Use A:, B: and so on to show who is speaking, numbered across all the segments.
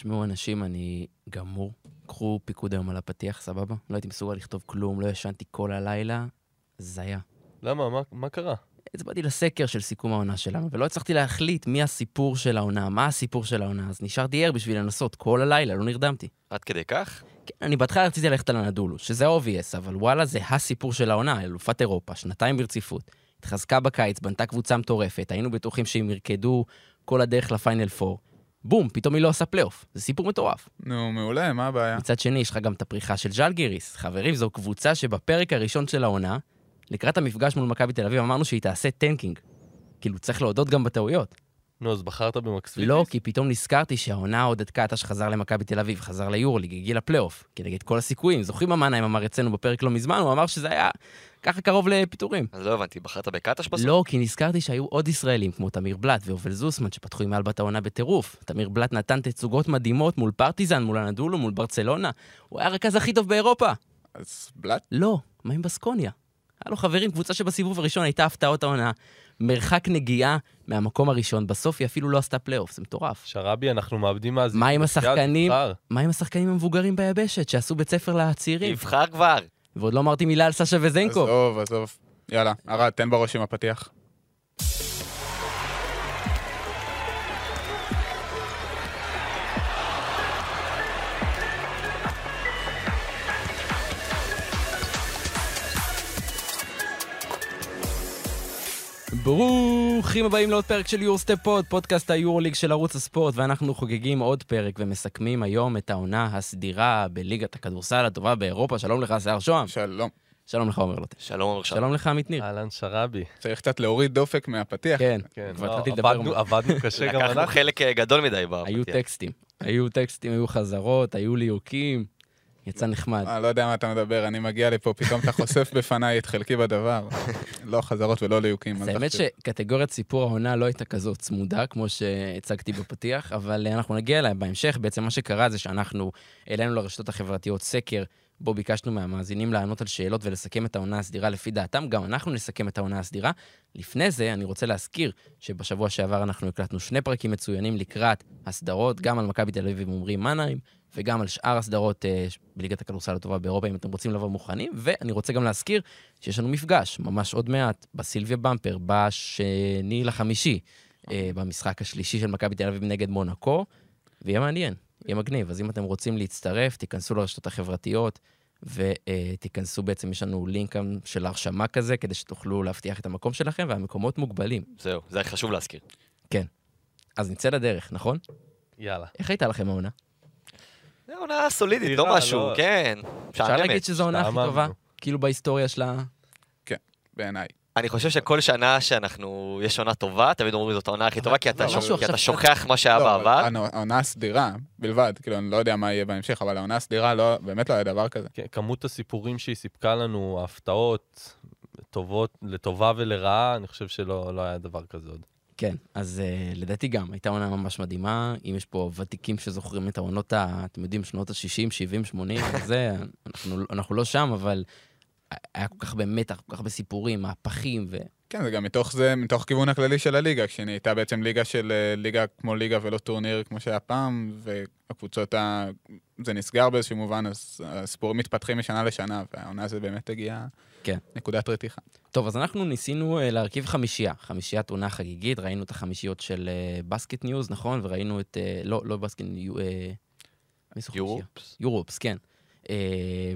A: תשמעו, אנשים, אני גמור. קחו פיקוד היום על הפתיח, סבבה? לא הייתי מסוגל לכתוב כלום, לא ישנתי כל הלילה. זיה.
B: למה? מה, מה קרה?
A: הצבעתי לסקר של סיכום העונה שלנו, ולא הצלחתי להחליט מי הסיפור של העונה, מה הסיפור של העונה, אז נשארתי ער בשביל לנסות כל הלילה, לא נרדמתי.
C: עד כדי כך?
A: כן, אני בהתחלה רציתי ללכת על הנדולו, שזה ה-obvious, אבל וואלה, זה הסיפור של העונה, אלופת אירופה, שנתיים ברציפות. התחזקה בקיץ, בנתה קבוצה מטורפת, היינו בטוחים שהם ירקדו כל הדרך לפיינל 4. בום, פתאום היא לא עושה פלייאוף. זה סיפור מטורף.
D: נו, מעולה, מה הבעיה?
A: מצד שני, יש לך גם את הפריחה של ז'לגיריס. חברים, זו קבוצה שבפרק הראשון של העונה, לקראת המפגש מול מכבי תל אביב, אמרנו שהיא תעשה tanking. כאילו, צריך להודות גם בטעויות.
B: נו, אז בחרת במקסוויטיס?
A: לא, כי פתאום נזכרתי שהעונה עודד קטש חזר למכבי תל אביב, חזר ליורוליג, הגיע לפלייאוף, כנגד כל הסיכויים. זוכרים מה מנהיים אמר אצלנו בפרק לא מזמן? הוא אמר שזה היה ככה קרוב לפיטורים.
C: אז לא הבנתי, בחרת בקטש בסוף?
A: לא, כי נזכרתי שהיו עוד ישראלים, כמו תמיר בלאט ויובל זוסמן, שפתחו עם אלבה את העונה בטירוף. תמיר בלאט נתן תצוגות מדהימות מול פרטיזן, מול אנאדולו, מול ברצלונה. הוא היה הרכז הכי טוב באירופה.
D: אז בלאט?
A: לא, מה עם בסקוניה? היה לו חברים, קבוצה שבסיבוב הראשון הייתה הפתעות העונה. מרחק נגיעה מהמקום הראשון, בסוף היא אפילו לא עשתה פלייאוף, זה מטורף.
B: שרבי, אנחנו מאבדים אז...
A: מה עם השחקנים, מה עם השחקנים המבוגרים ביבשת, שעשו בית ספר לצעירים?
C: תבחר כבר.
A: ועוד לא אמרתי מילה על סשה וזנקו.
D: עזוב, עזוב. יאללה, ארד, תן בראש עם הפתיח.
A: ברוכים הבאים לעוד פרק של יורוסטפ פוד, פודקאסט היורוליג של ערוץ הספורט, ואנחנו חוגגים עוד פרק ומסכמים היום את העונה הסדירה בליגת הכדורסל הטובה באירופה. שלום לך, סער שוהם.
D: שלום.
A: שלום לך, עומר לוטה.
C: שלום, עומר
A: שלום לך, עמית ניר.
B: אהלן שרבי.
D: צריך קצת להוריד דופק מהפתיח.
A: כן,
B: כן,
A: כבר
B: לא,
A: התחלתי לדבר.
B: עבדנו- קשה גם
C: לקחנו
B: אנחנו.
C: חלק אה, גדול מדי בפתיח.
A: היו טקסטים. היו טקסטים, היו חזרות, היו ליהוקים. יצא נחמד.
D: אני לא יודע מה אתה מדבר, אני מגיע לפה, פתאום אתה חושף בפניי את חלקי בדבר. לא חזרות ולא ליהוקים.
A: אז
D: אל
A: האמת. שקטגוריית סיפור העונה לא הייתה כזאת צמודה, כמו שהצגתי בפתיח, אבל אה, אנחנו נגיע אליה בהמשך. בעצם מה שקרה זה שאנחנו העלינו לרשתות החברתיות סקר, בו ביקשנו מהמאזינים לענות על שאלות ולסכם את העונה הסדירה לפי דעתם. גם אנחנו נסכם את העונה הסדירה. לפני זה, אני רוצה להזכיר שבשבוע שעבר אנחנו הקלטנו שני פרקים מצוינים לקראת הסדרות, גם על מכבי תל אביב ועמרי מנהיים, וגם על שאר הסדרות אה, בליגת הכדורסל הטובה באירופה, אם אתם רוצים לבוא מוכנים. ואני רוצה גם להזכיר שיש לנו מפגש, ממש עוד מעט, בסילביה במפר, בשני לחמישי, אה, במשחק השלישי של מכבי תל אביב נגד מונקו, ויהיה מעניין, יהיה מגניב. אז אם אתם רוצים להצטרף, תיכנסו לרשתות החברתיות, ותיכנסו בעצם, יש לנו לינק של הרשמה כזה, כדי שתוכלו להבטיח את המקום שלכם, והמקומות מוגבלים.
C: זהו, זה חשוב להזכיר.
A: אז נצא לדרך, נכון?
B: יאללה.
A: איך הייתה לכם העונה?
C: זה עונה סולידית,
B: סבירה,
C: לא משהו,
B: לא-
C: כן.
A: אפשר. להגיד שזו העונה הכי. טובה, כאילו בהיסטוריה שלה...
D: בעיניי.
C: אני חושב שכל שנה שאנחנו, יש עונה טובה, תמיד אומרים זאת העונה הכי טובה, כי אתה כי
A: עכשיו-
C: שוכח מה שהיה
D: לא,
C: בעבר.
D: העונה- העונה הסדירה בלבד, כאילו, אני לא יודע מה יהיה בהמשך, אבל העונה הסדירה, לא- באמת לא היה דבר כזה.
B: כן, כמות הסיפורים שהיא סיפקה לנו, ההפתעות, טובות, לטובה ולרעה, אני חושב שלא לא היה דבר כזה עוד.
A: כן, אז uh, לדעתי גם, הייתה עונה ממש מדהימה. אם יש פה ותיקים שזוכרים את העונות, ה- אתם יודעים, שנות ה-60, 70, 80, זה, אנחנו, אנחנו לא שם, אבל היה כל כך במתח, כל כך הרבה סיפורים, מהפכים, ו...
D: כן, זה גם מתוך זה, מתוך כיוון הכללי של הליגה, כשנהייתה בעצם ליגה של אה, ליגה כמו ליגה ולא טורניר כמו שהיה פעם, והקבוצות ה... זה נסגר באיזשהו מובן, אז הסיפורים מתפתחים משנה לשנה, והעונה הזו באמת הגיעה
A: כן.
D: נקודת רתיחה.
A: טוב, אז אנחנו ניסינו אה, להרכיב חמישייה, חמישיית עונה חגיגית, ראינו את החמישיות של בסקט ניוז, נכון? וראינו את... לא, לא בסקט, חמישייה?
C: יורופס.
A: יורופס, כן.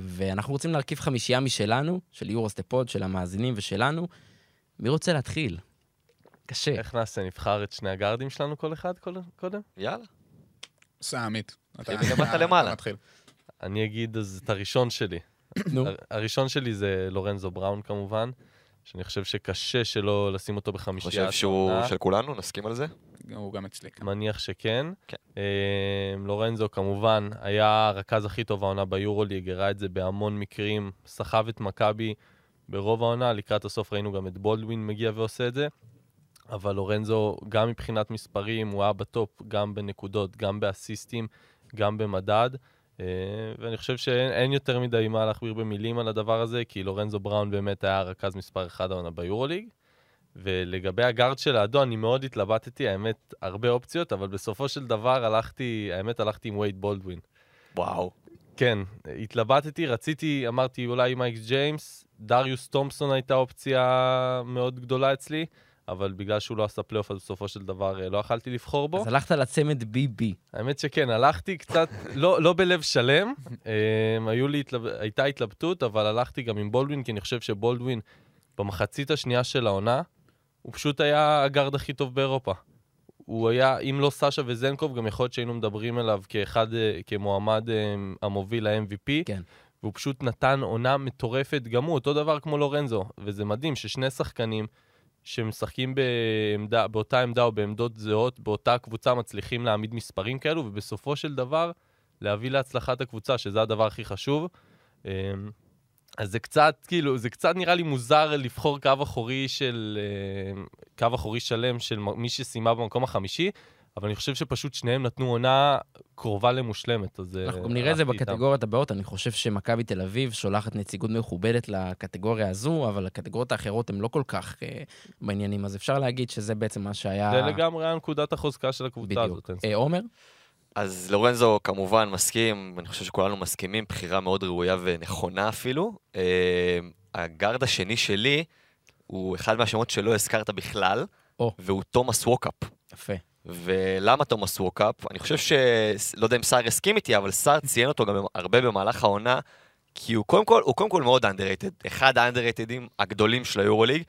A: ואנחנו רוצים להרכיב חמישייה משלנו, של יורוסטפוד, של המאזינים ושלנו. מי רוצה להתחיל? קשה.
B: איך נעשה? נבחר את שני הגארדים שלנו כל אחד כל- קודם?
C: יאללה.
D: סע, עמית. אתה-
C: למעלה.
D: מתחיל.
B: אני אגיד אז את הראשון שלי.
A: נו,
B: הר- הראשון שלי זה לורנזו בראון כמובן, שאני חושב שקשה שלא לשים אותו בחמישייה.
C: חושב שהוא. של כולנו, נסכים על זה?
D: הוא גם אצלי.
B: מניח שכן.
C: כן.
B: אה, לורנזו כמובן היה הרכז הכי טוב העונה ביורוליג, הראה את זה בהמון מקרים, סחב את מכבי ברוב העונה, לקראת הסוף ראינו גם את בולדווין מגיע ועושה את זה. אבל לורנזו, גם מבחינת מספרים, הוא היה בטופ, גם בנקודות, גם באסיסטים, גם במדד. אה, ואני חושב שאין אין יותר מדי מה להכביר במילים על הדבר הזה, כי לורנזו בראון באמת היה הרכז מספר אחד העונה ביורוליג. ולגבי הגארד של האדו, אני מאוד התלבטתי, האמת, הרבה אופציות, אבל בסופו של דבר הלכתי, האמת, הלכתי עם וייד בולדווין.
C: וואו.
B: כן, התלבטתי, רציתי, אמרתי אולי מייק ג'יימס, דריוס תומפסון הייתה אופציה מאוד גדולה אצלי, אבל בגלל שהוא לא עשה פלייאוף, אז בסופו של דבר אה, לא יכלתי לבחור בו.
A: אז הלכת לצמד BB.
B: האמת שכן, הלכתי קצת, לא, לא בלב שלם, אמ, היו לי, התלב... הייתה התלבטות, אבל הלכתי גם עם בולדווין, כי אני חושב שבולדווין, במחצית השנייה של העונה, הוא פשוט היה הגארד הכי טוב באירופה. הוא היה, אם לא סאשה וזנקוב, גם יכול להיות שהיינו מדברים עליו כאחד, אה, כמועמד אה, המוביל ל-MVP.
A: כן.
B: והוא פשוט נתן עונה מטורפת, גם הוא, אותו דבר כמו לורנזו. וזה מדהים ששני שחקנים שמשחקים בעמדה, באותה עמדה או בעמדות זהות, באותה קבוצה, מצליחים להעמיד מספרים כאלו, ובסופו של דבר, להביא להצלחת הקבוצה, שזה הדבר הכי חשוב. אז זה קצת, כאילו, זה קצת נראה לי מוזר לבחור קו אחורי של... אמ, קו אחורי שלם של מי שסיימה במקום החמישי, אבל אני חושב שפשוט שניהם נתנו עונה קרובה למושלמת, אז...
A: אנחנו גם נראה את זה. בקטגוריות הבאות, אני חושב שמכבי תל אביב שולחת נציגות מכובדת לקטגוריה הזו, אבל הקטגוריות האחרות הן לא כל כך אה, בעניינים, אז אפשר להגיד שזה בעצם מה שהיה...
B: זה לגמרי היה נקודת החוזקה של הקבוצה
A: בדיוק.
B: הזאת. ספק.
A: אה, עומר?
C: אז לורנזו כמובן מסכים, אני חושב שכולנו מסכימים, בחירה מאוד ראויה ונכונה אפילו. אה, הגארד השני שלי הוא אחד מהשמות שלא הזכרת בכלל,
A: או.
C: והוא תומאס ווקאפ.
A: יפה.
C: ולמה תומאס ווקאפ? אני חושב ש... לא יודע אם סער יסכים איתי, אבל סער ציין אותו גם הרבה במהלך העונה, כי הוא קודם כל, הוא קודם כל מאוד underrated, אחד ה underrated ים הגדולים של היורוליג.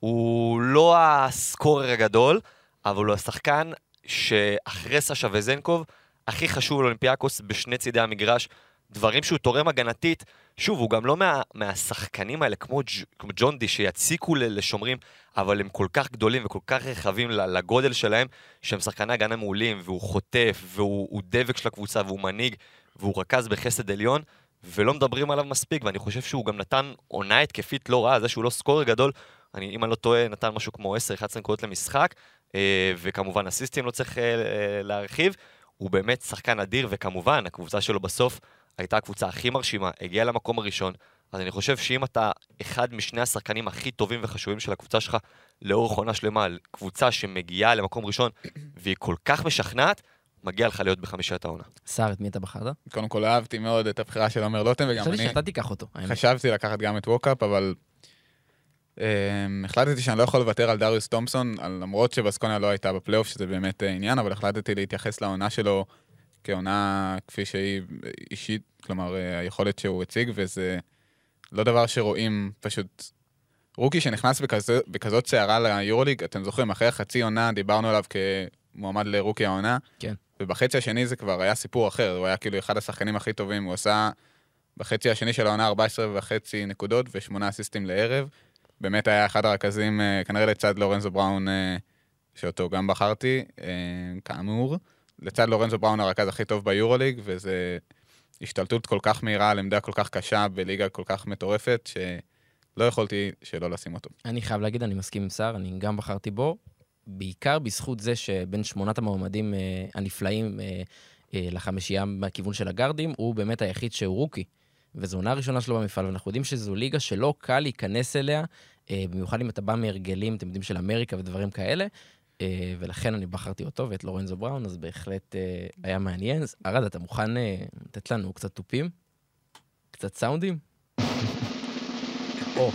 C: הוא לא ה scorer הגדול, אבל הוא השחקן שאחרי סשה וזנקוב, הכי חשוב לאולימפיאקוס בשני צידי המגרש. דברים שהוא תורם הגנתית, שוב, הוא גם לא מה, מהשחקנים האלה, כמו, ג', כמו ג'ון די, שיציקו לשומרים, אבל הם כל כך גדולים וכל כך רחבים לגודל שלהם, שהם שחקני הגנה מעולים, והוא חוטף, והוא הוא דבק של הקבוצה, והוא מנהיג, והוא רכז בחסד עליון, ולא מדברים עליו מספיק, ואני חושב שהוא גם נתן עונה התקפית לא רעה, זה שהוא לא סקורר גדול, אני, אם אני לא טועה, נתן משהו כמו 10-11 נקודות למשחק, אה, וכמובן אסיסטים לא צריך אה, להרחיב, הוא באמת שחקן אדיר, וכמובן, הקבוצה שלו בסוף הייתה הקבוצה הכי מרשימה, הגיעה למקום הראשון, אז אני חושב שאם אתה אחד משני השחקנים הכי טובים וחשובים של הקבוצה שלך לאורך עונה שלמה, קבוצה שמגיעה למקום ראשון והיא כל כך משכנעת, מגיע לך להיות בחמישיית העונה.
A: סער, את מי אתה בחרת?
D: קודם כל אהבתי מאוד את הבחירה של עומר לוטם, וגם
A: חשבתי
D: אני
A: שאתה תיקח אותו.
D: חשבתי לקחת גם את ווקאפ, אבל החלטתי שאני לא יכול לוותר על דריוס תומפסון, למרות שבסקוניה לא הייתה בפלייאוף, שזה באמת אה, עניין, אבל החלטתי להתייחס לעונה שלו כעונה כפי שהיא אה, אישית, כלומר, אה, היכולת שהוא הציג, וזה לא דבר שרואים פשוט... רוקי שנכנס בכזו, בכזאת סערה ליורוליג, אתם זוכרים, אחרי חצי עונה דיברנו עליו כמועמד לרוקי העונה.
A: כן.
D: ובחצי השני זה כבר היה סיפור אחר, הוא היה כאילו אחד השחקנים הכי טובים, הוא עשה בחצי השני של העונה 14 וחצי נקודות ושמונה אסיסטים לערב. באמת היה אחד הרכזים, אה, כנראה לצד לורנזו בראון, אה, שאותו גם בחרתי, אה, כאמור. לצד לורנזו בראון הרכז הכי טוב ביורוליג, וזה השתלטות כל כך מהירה על עמדה כל כך קשה בליגה כל כך מטורפת, שלא יכולתי שלא לשים אותו.
A: אני חייב להגיד, אני מסכים עם סער, אני גם בחרתי בו, בעיקר בזכות זה שבין שמונת המועמדים הנפלאים לחמישייה מהכיוון של הגארדים, הוא באמת היחיד שהוא רוקי. וזו עונה ראשונה שלו במפעל, ואנחנו יודעים שזו ליגה שלא קל להיכנס אליה, במיוחד אם אתה בא מהרגלים, אתם יודעים, של אמריקה ודברים כאלה, אה, ולכן אני בחרתי אותו ואת לורנזו בראון, אז בהחלט אה, היה מעניין. ארד, אתה מוכן אה, לתת לנו קצת תופים? קצת סאונדים? או.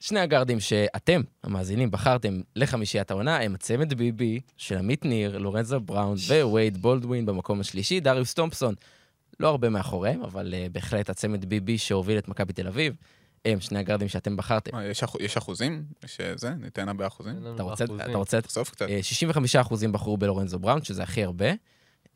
A: שני הגארדים שאתם, המאזינים, בחרתם לחמישיית העונה, הם הצמד ביבי של עמית ניר, לורנזו בראון ווייד בולדווין במקום השלישי, דריוס תומפסון. לא הרבה מאחוריהם, אבל אה, בהחלט הצמד BB שהוביל את מכבי תל אביב, הם שני הגארדים שאתם בחרתם.
D: מה, יש, אח... יש אחוזים? יש אה, זה? ניתן הרבה אחוזים?
A: אתה רוצה,
B: אחוזים.
A: אתה רוצה
D: תחשוף קצת.
A: אה, 65 אחוזים בחרו בלורנזו בראון, שזה הכי הרבה.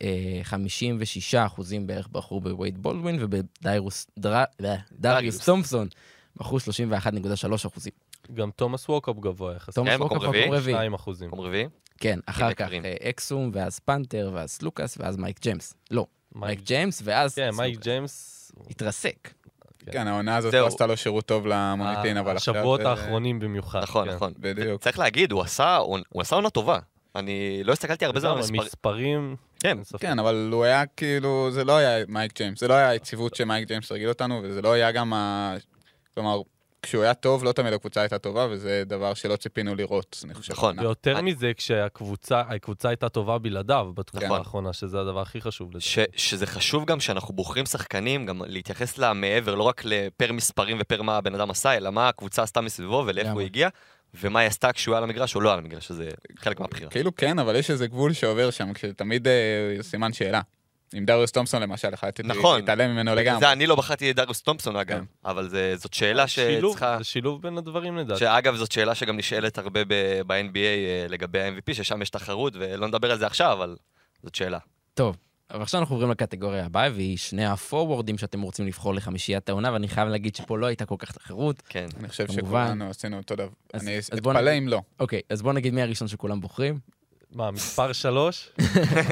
A: אה, 56 אחוזים בערך בחרו בווייד בולדווין, ובדריוס דר- אה, דריוס תומפסון בחרו 31.3 אחוזים.
B: גם תומאס ווקאפ גבוה יחסית.
A: תומאס ווקאפ? מקום רביעי.
B: 2 אחוזים.
C: מקום רביעי?
A: כן, אחר כך. אה, אקסום, ואז פנתר, ואז לוקאס, ואז מייק ג'יימס. לא, מייק ג'יימס, ואז...
B: כן, מייק. ג'יימס.
A: התרסק.
D: כן, העונה הזאת. לא עשתה לו שירות טוב למוניטין, אבל עכשיו...
B: השבועות האחרונים במיוחד.
C: נכון,
B: כן.
C: נכון.
D: בדיוק.
C: צריך להגיד, הוא עשה עונה טובה. אני לא הסתכלתי הרבה זמן על המספרים.
B: מספרים...
C: כן.
D: כן, אבל הוא היה כאילו, זה לא היה מייק ג'יימס, זה לא היה היציבות שמייק ג'יימס רגיל אותנו, וזה לא היה גם ה... כלומר, כשהוא היה טוב, לא תמיד הקבוצה הייתה טובה, וזה דבר שלא ציפינו לראות, אני חושב.
C: נכון.
B: ויותר מזה, כשהקבוצה הקבוצה הייתה טובה בלעדיו בתקופה
C: נכון.
B: האחרונה, שזה הדבר הכי חשוב.
C: ש, שזה חשוב גם שאנחנו בוחרים שחקנים, גם להתייחס למעבר, לא רק לפר מספרים ופר מה הבן אדם עשה, אלא מה הקבוצה עשתה מסביבו ולאיך הוא. הגיע, ומה היא עשתה כשהוא היה על המגרש או לא על המגרש, שזה חלק מהבחירה.
D: כאילו כן, אבל יש איזה גבול שעובר שם, כשתמיד אה, סימן שאלה. עם דריוס תומפסון למשל, החלטתי
C: נכון.
D: להתעלם ממנו לגמרי.
C: זה אני לא בחרתי את דריוס תומפסון אגב,
D: כן.
C: אבל זה, זאת שאלה
B: שילוב,
C: שצריכה...
B: זה שילוב בין הדברים לדעתי.
C: שאגב, זאת שאלה שגם נשאלת הרבה ב- ב-NBA אה, לגבי ה-MVP, ששם יש תחרות, ולא נדבר על זה עכשיו, אבל זאת שאלה.
A: טוב, אבל עכשיו אנחנו עוברים לקטגוריה הבאה, והיא שני הפורוורדים שאתם רוצים לבחור לחמישיית העונה, ואני חייב להגיד שפה לא הייתה כל כך תחרות.
C: כן.
D: אני חושב
A: כמובן.
D: שכולנו עשינו אותו דבר.
A: אז-
D: אני
A: אז בוא
D: אתפלא
A: נגיד-
D: אם לא.
A: אוקיי, אז בואו נגיד מי הראשון שכולם בוחרים.
B: מה, מספר שלוש?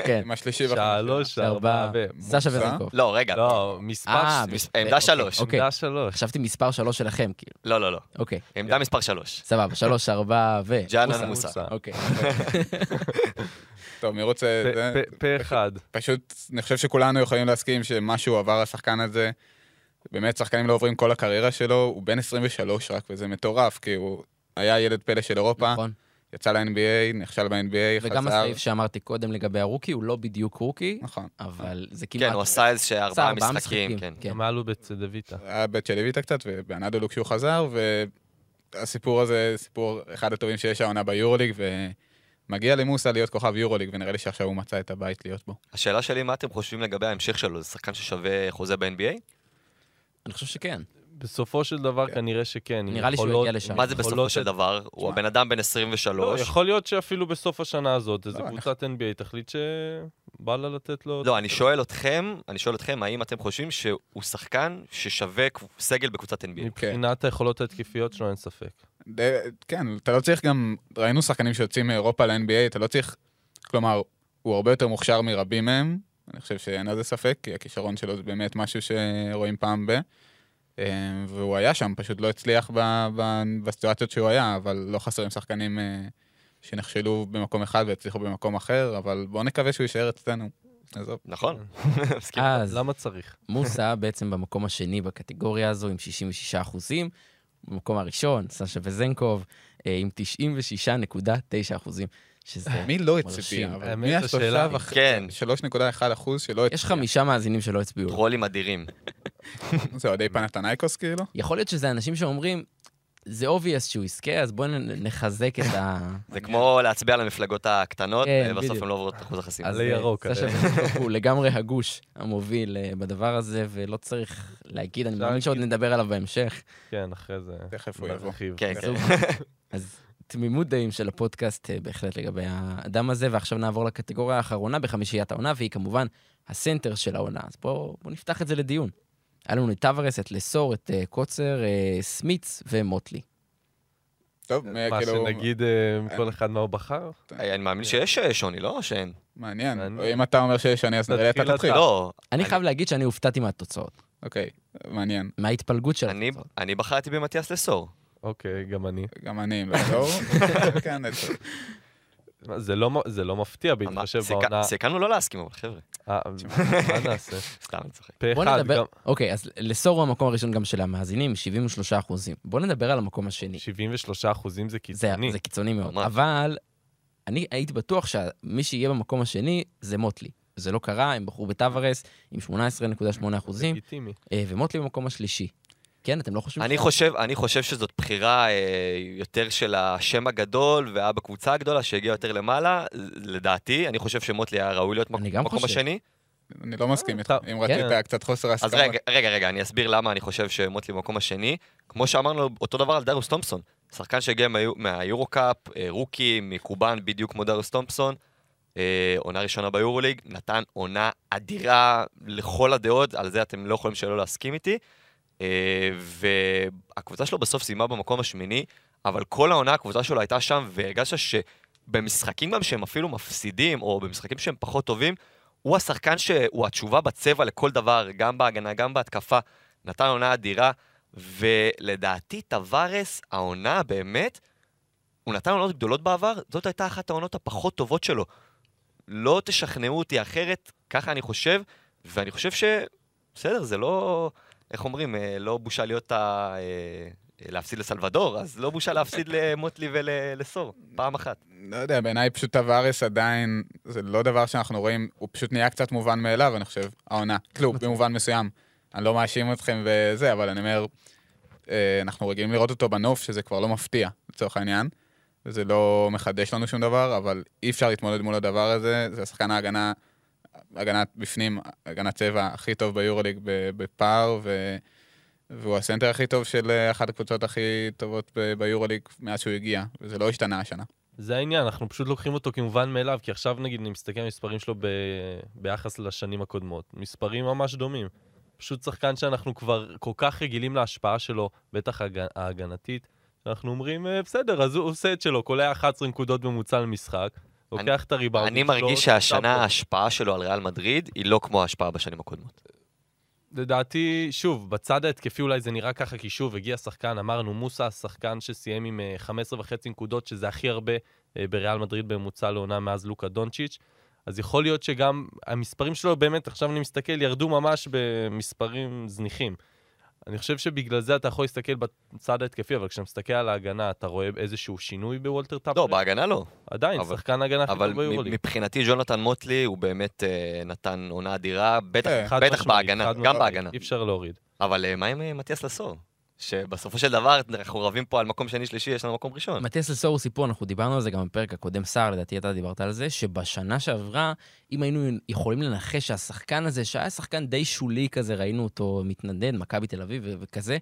A: כן,
D: עם השלישי והחמישי.
B: שלוש,
A: ארבעה,
B: ארבעה.
A: סשה
D: מוסה?
A: וזנקוב.
C: לא, רגע.
B: לא, מספר...
A: אה, ב-
C: עמדה
A: אוקיי,
C: שלוש.
A: אוקיי,
B: עמדה שלוש.
A: חשבתי מספר שלוש שלכם, כאילו.
C: לא, לא, לא.
A: אוקיי,
C: עמדה מספר שלוש.
A: סבבה, שלוש, ארבע ו...
C: ג'אנן
A: מוסה. אוקיי.
D: טוב, מי רוצה...
B: פה- אחד.
D: פשוט, אני חושב שכולנו יכולים להסכים שמשהו עבר השחקן הזה. באמת, שחקנים לא עוברים כל הקריירה שלו, הוא בן 23 רק, וזה מטורף, כי הוא היה ילד פלא של אירופה,
A: נכון.
D: יצא ל-NBA, נכשל ב-NBA, חזר.
A: וגם הסעיף שאמרתי קודם לגבי הרוקי, הוא לא בדיוק רוקי,
D: נכון.
A: אבל זה כמעט...
C: כן, הוא עשה איזה
A: ארבעה
C: משחקים, כן.
A: כן.
B: גם היה לו בצדוויטה.
D: היה בית של ליוויטה קצת, ובאנדולו כשהוא חזר, והסיפור הזה, סיפור אחד הטובים שיש העונה ביורוליג, ומגיע למוסה להיות כוכב יורוליג, ונראה לי שעכשיו הוא מצא את הבית להיות בו.
C: השאלה שלי, מה אתם חושבים לגבי ההמשך שלו? זה שחקן ששווה חוזה ב-NBA?
A: אני חושב שכן.
B: בסופו של דבר כנראה שכן.
A: נראה לי שהוא יגיע לשם.
C: מה זה בסופו
B: יכולות-
C: של דבר? הוא הבן אדם בן 23.
B: לא, יכול להיות שאפילו בסוף השנה הזאת, איזו
D: לא,
B: קבוצת NBA תחליט שבא לה לתת לו...
C: לא, אני שואל אתכם, אני שואל אתכם, האם אתם חושבים שהוא שחקן ששווה סגל בקבוצת NBA?
B: מבחינת היכולות ההתקפיות שלו אין ספק.
D: די- כן, אתה לא צריך גם, ראינו שחקנים שיוצאים מאירופה ל-NBA, אתה לא צריך, כלומר, הוא הרבה יותר מוכשר מרבים מהם, אני חושב שאין על זה ספק, כי הכישרון שלו זה באמת משהו שרואים פעם ב... אה, והוא היה שם, פשוט לא הצליח בסיטואציות שהוא היה, אבל לא חסרים שחקנים אה, שנכשלו במקום אחד והצליחו במקום אחר, אבל בואו נקווה שהוא יישאר אצלנו. עזוב.
C: נכון?
A: אז
B: למה צריך?
A: מוסה בעצם במקום השני בקטגוריה הזו עם 66 אחוזים. במקום הראשון, סשה וזנקוב, אה, עם 96.9 אחוזים, שזה...
D: מי לא. הצביע? אבל מי
B: השאלה
D: השלושה וחצי?
C: כן.
D: 3.1 אחוז שלא הצביע.
A: יש חמישה מאזינים שלא הצביעו.
C: טרולים אדירים.
D: זה אוהדי פנתנייקוס כאילו?
A: יכול להיות שזה אנשים שאומרים, זה obvious שהוא יזכה, אז בואו נחזק את ה...
C: זה כמו להצביע על המפלגות הקטנות,
A: כן,
C: ובסוף. הן לא עוברות את אחוז החסימה.
B: עלי ירוק,
A: הוא לגמרי הגוש המוביל אה, בדבר הזה, ולא צריך להגיד, אני מאמין שעוד נדבר עליו בהמשך.
B: כן, אחרי זה...
D: תכף הוא יבוא.
C: כן, כן.
A: אז תמימות דעים של הפודקאסט אה, בהחלט לגבי האדם הזה, ועכשיו נעבור לקטגוריה האחרונה בחמישיית העונה, והיא כמובן הסנטר של העונה. אז בואו בוא נפתח את זה לדיון. היה לנו את טוורס, את לסור, את אה, קוצר, אה, סמיץ ומוטלי.
D: טוב,
B: מה,
D: כאילו,
B: שנגיד אה, כל אחד מה הוא בחר?
C: אני מאמין שיש שוני, לא? שאין.
D: מעניין. אם אתה אומר שיש אני, אז נראה אתה
B: תתחיל.
C: לא.
A: אני חייב להגיד שאני הופתעתי מהתוצאות,
D: אוקיי, מעניין.
A: מההתפלגות של התוצאות.
C: אני בחרתי במתיאס לסור.
B: אוקיי, גם אני.
D: גם אני, לא, לא. כן, זה-
B: לא זה לא מפתיע בהתחשב בעונה...
C: סיכמנו לא להסכים, אבל חבר'ה,
B: אה, מה נעשה?
C: סתם אני צוחק.
B: פה
A: בוא
B: אחד,
A: נדבר,
B: גם
A: אוקיי, אז לסור הוא המקום הראשון גם של המאזינים, 73 אחוזים. בוא נדבר על המקום השני.
B: 73 אחוזים זה
A: זה,
B: קיצוני.
A: זה קיצוני מאוד. אבל אני הייתי בטוח שמי שיהיה במקום השני זה מוטלי. זה לא קרה, הם בחרו בטוורס עם 18.8 אחוזים,
B: לגיטימי.
A: אה, ומוטלי במקום השלישי. כן, אתם לא חושבים?
C: אני
A: ש-
C: חושב, אני חושב שזאת בחירה אה, יותר של השם הגדול והיה בקבוצה הגדולה שהגיע יותר למעלה. לדעתי, אני חושב שמוטלי היה ראוי להיות מקום. השני.
D: אני לא מסכים איתך.
B: טוב,
D: אם
A: כן.
D: רצית קצת חוסר
C: אז
D: הסכמה.
C: רגע, רגע, רגע, אני אסביר למה אני חושב שמוטלי במקום השני. כמו שאמרנו, אותו דבר על דרוס תומפסון. שחקן שהגיע מהיו- מהיורו-קאפ, אה, רוקי, מקובן, בדיוק כמו דרוס תומפסון. אה, עונה ראשונה ביורוליג, נתן עונה אדירה לכל הדעות, על זה אתם לא יכולים שלא להסכים איתי. אה, והקבוצה שלו בסוף סיימה במקום השמיני, אבל כל העונה הקבוצה שלו הייתה שם, והרגשת שבמשחקים גם שהם אפילו מפסידים, או במשחקים שהם פחות טובים, הוא השחקן שהוא התשובה בצבע לכל דבר, גם בהגנה, גם בהתקפה. נתן עונה אדירה, ולדעתי טווארס, העונה באמת, הוא נתן עונות גדולות בעבר, זאת הייתה אחת העונות הפחות טובות שלו. לא תשכנעו אותי אחרת, ככה אני חושב, ואני חושב ש... בסדר, זה לא, איך אומרים, אה, לא בושה להיות ה... אה, להפסיד לסלבדור, אז לא בושה להפסיד למוטלי ולסור, פעם אחת.
D: לא יודע, בעיניי פשוט טווארס עדיין, זה לא דבר שאנחנו רואים, הוא פשוט נהיה קצת מובן מאליו, אני חושב, העונה. כאילו, במובן מסוים. אני לא מאשים אתכם וזה, אבל אני אומר, אה, אנחנו רגילים לראות אותו בנוף, שזה כבר לא מפתיע, לצורך העניין. וזה לא מחדש לנו שום דבר, אבל אי אפשר להתמודד מול הדבר הזה. זה השחקן ההגנה, הגנת בפנים, הגנת צבע הכי טוב ביורוליג בפער, ו... והוא הסנטר הכי טוב של אה, אחת הקבוצות הכי טובות ביורוליג מאז שהוא הגיע, וזה לא השתנה השנה.
B: זה העניין, אנחנו פשוט לוקחים אותו כמובן מאליו, כי עכשיו נגיד אני מסתכל על המספרים שלו ב... ביחס לשנים הקודמות. מספרים ממש דומים. פשוט שחקן שאנחנו כבר כל כך רגילים להשפעה שלו, בטח ההג... ההגנתית, שאנחנו אומרים, אה, בסדר, אז הוא עושה את שלו, קולע 11 נקודות ממוצע למשחק, לוקח את הריבאונד
C: אני מרגיש שהשנה ההשפעה שלו על ריאל מדריד היא לא כמו ההשפעה בשנים הקודמות.
B: לדעתי, שוב, בצד ההתקפי אולי זה נראה ככה, כי שוב, הגיע שחקן, אמרנו, מוסה, שחקן שסיים עם 15 אה, וחצי נקודות, שזה הכי הרבה אה, בריאל מדריד בממוצע לעונה מאז לוקה דונצ'יץ'. אז יכול להיות שגם המספרים שלו באמת, עכשיו אני מסתכל, ירדו ממש במספרים זניחים. אני חושב שבגלל זה אתה יכול להסתכל בצד ההתקפי, אבל כשאתה מסתכל על ההגנה, אתה רואה איזשהו שינוי בוולטר טאפר?
C: לא, בהגנה לא.
B: עדיין, אבל, שחקן ההגנה הכי טוב ביורוליג.
C: אבל מבחינתי ג'ונתן מוטלי הוא באמת אה, נתן עונה אדירה, בטח, אה, בטח בהגנה, גם בהגנה.
B: אי אפשר להוריד.
C: אבל אה, מה עם אה, מתיאס לסור? שבסופו של דבר אנחנו רבים פה על מקום שני-שלישי, יש לנו מקום ראשון.
A: מתיאס לסור הוא סיפור, אנחנו דיברנו על זה גם בפרק הקודם, סער, לדעתי אתה דיברת על זה, שבשנה שעברה, אם היינו יכולים לנחש שהשחקן הזה, שהיה שחקן די שולי כזה, ראינו אותו מתנדנד, מכבי תל אביב וכזה,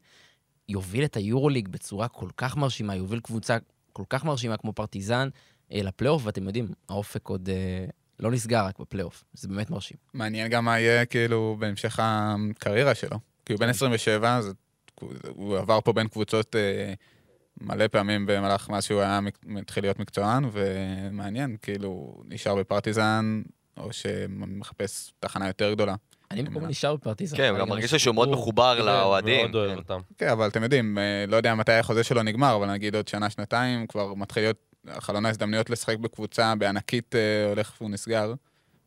A: יוביל את היורוליג בצורה כל כך מרשימה, יוביל קבוצה כל כך מרשימה כמו פרטיזן אה, לפלייאוף, ואתם יודעים, האופק עוד אה, לא נסגר רק בפלייאוף, זה באמת מרשים.
D: מעניין גם מה יהיה כאילו בהמשך הקריירה שלו. כי הוא בן 27, זה הוא עבר פה בין קבוצות אה, מלא פעמים במהלך מאז שהוא היה, מתחיל להיות מקצוען, ומעניין, כאילו, נשאר בפרטיזן, או שמחפש תחנה יותר גדולה.
A: אני במקום נשאר בפרטיזן.
C: כן, הוא גם מרגיש שהוא מאוד מחובר כן, לאוהדים.
D: כן. כן, אבל אתם יודעים, אה, לא יודע מתי החוזה שלו נגמר, אבל נגיד עוד שנה-שנתיים כבר מתחיל להיות חלון ההזדמנויות לשחק בקבוצה בענקית אה, הולך והוא נסגר.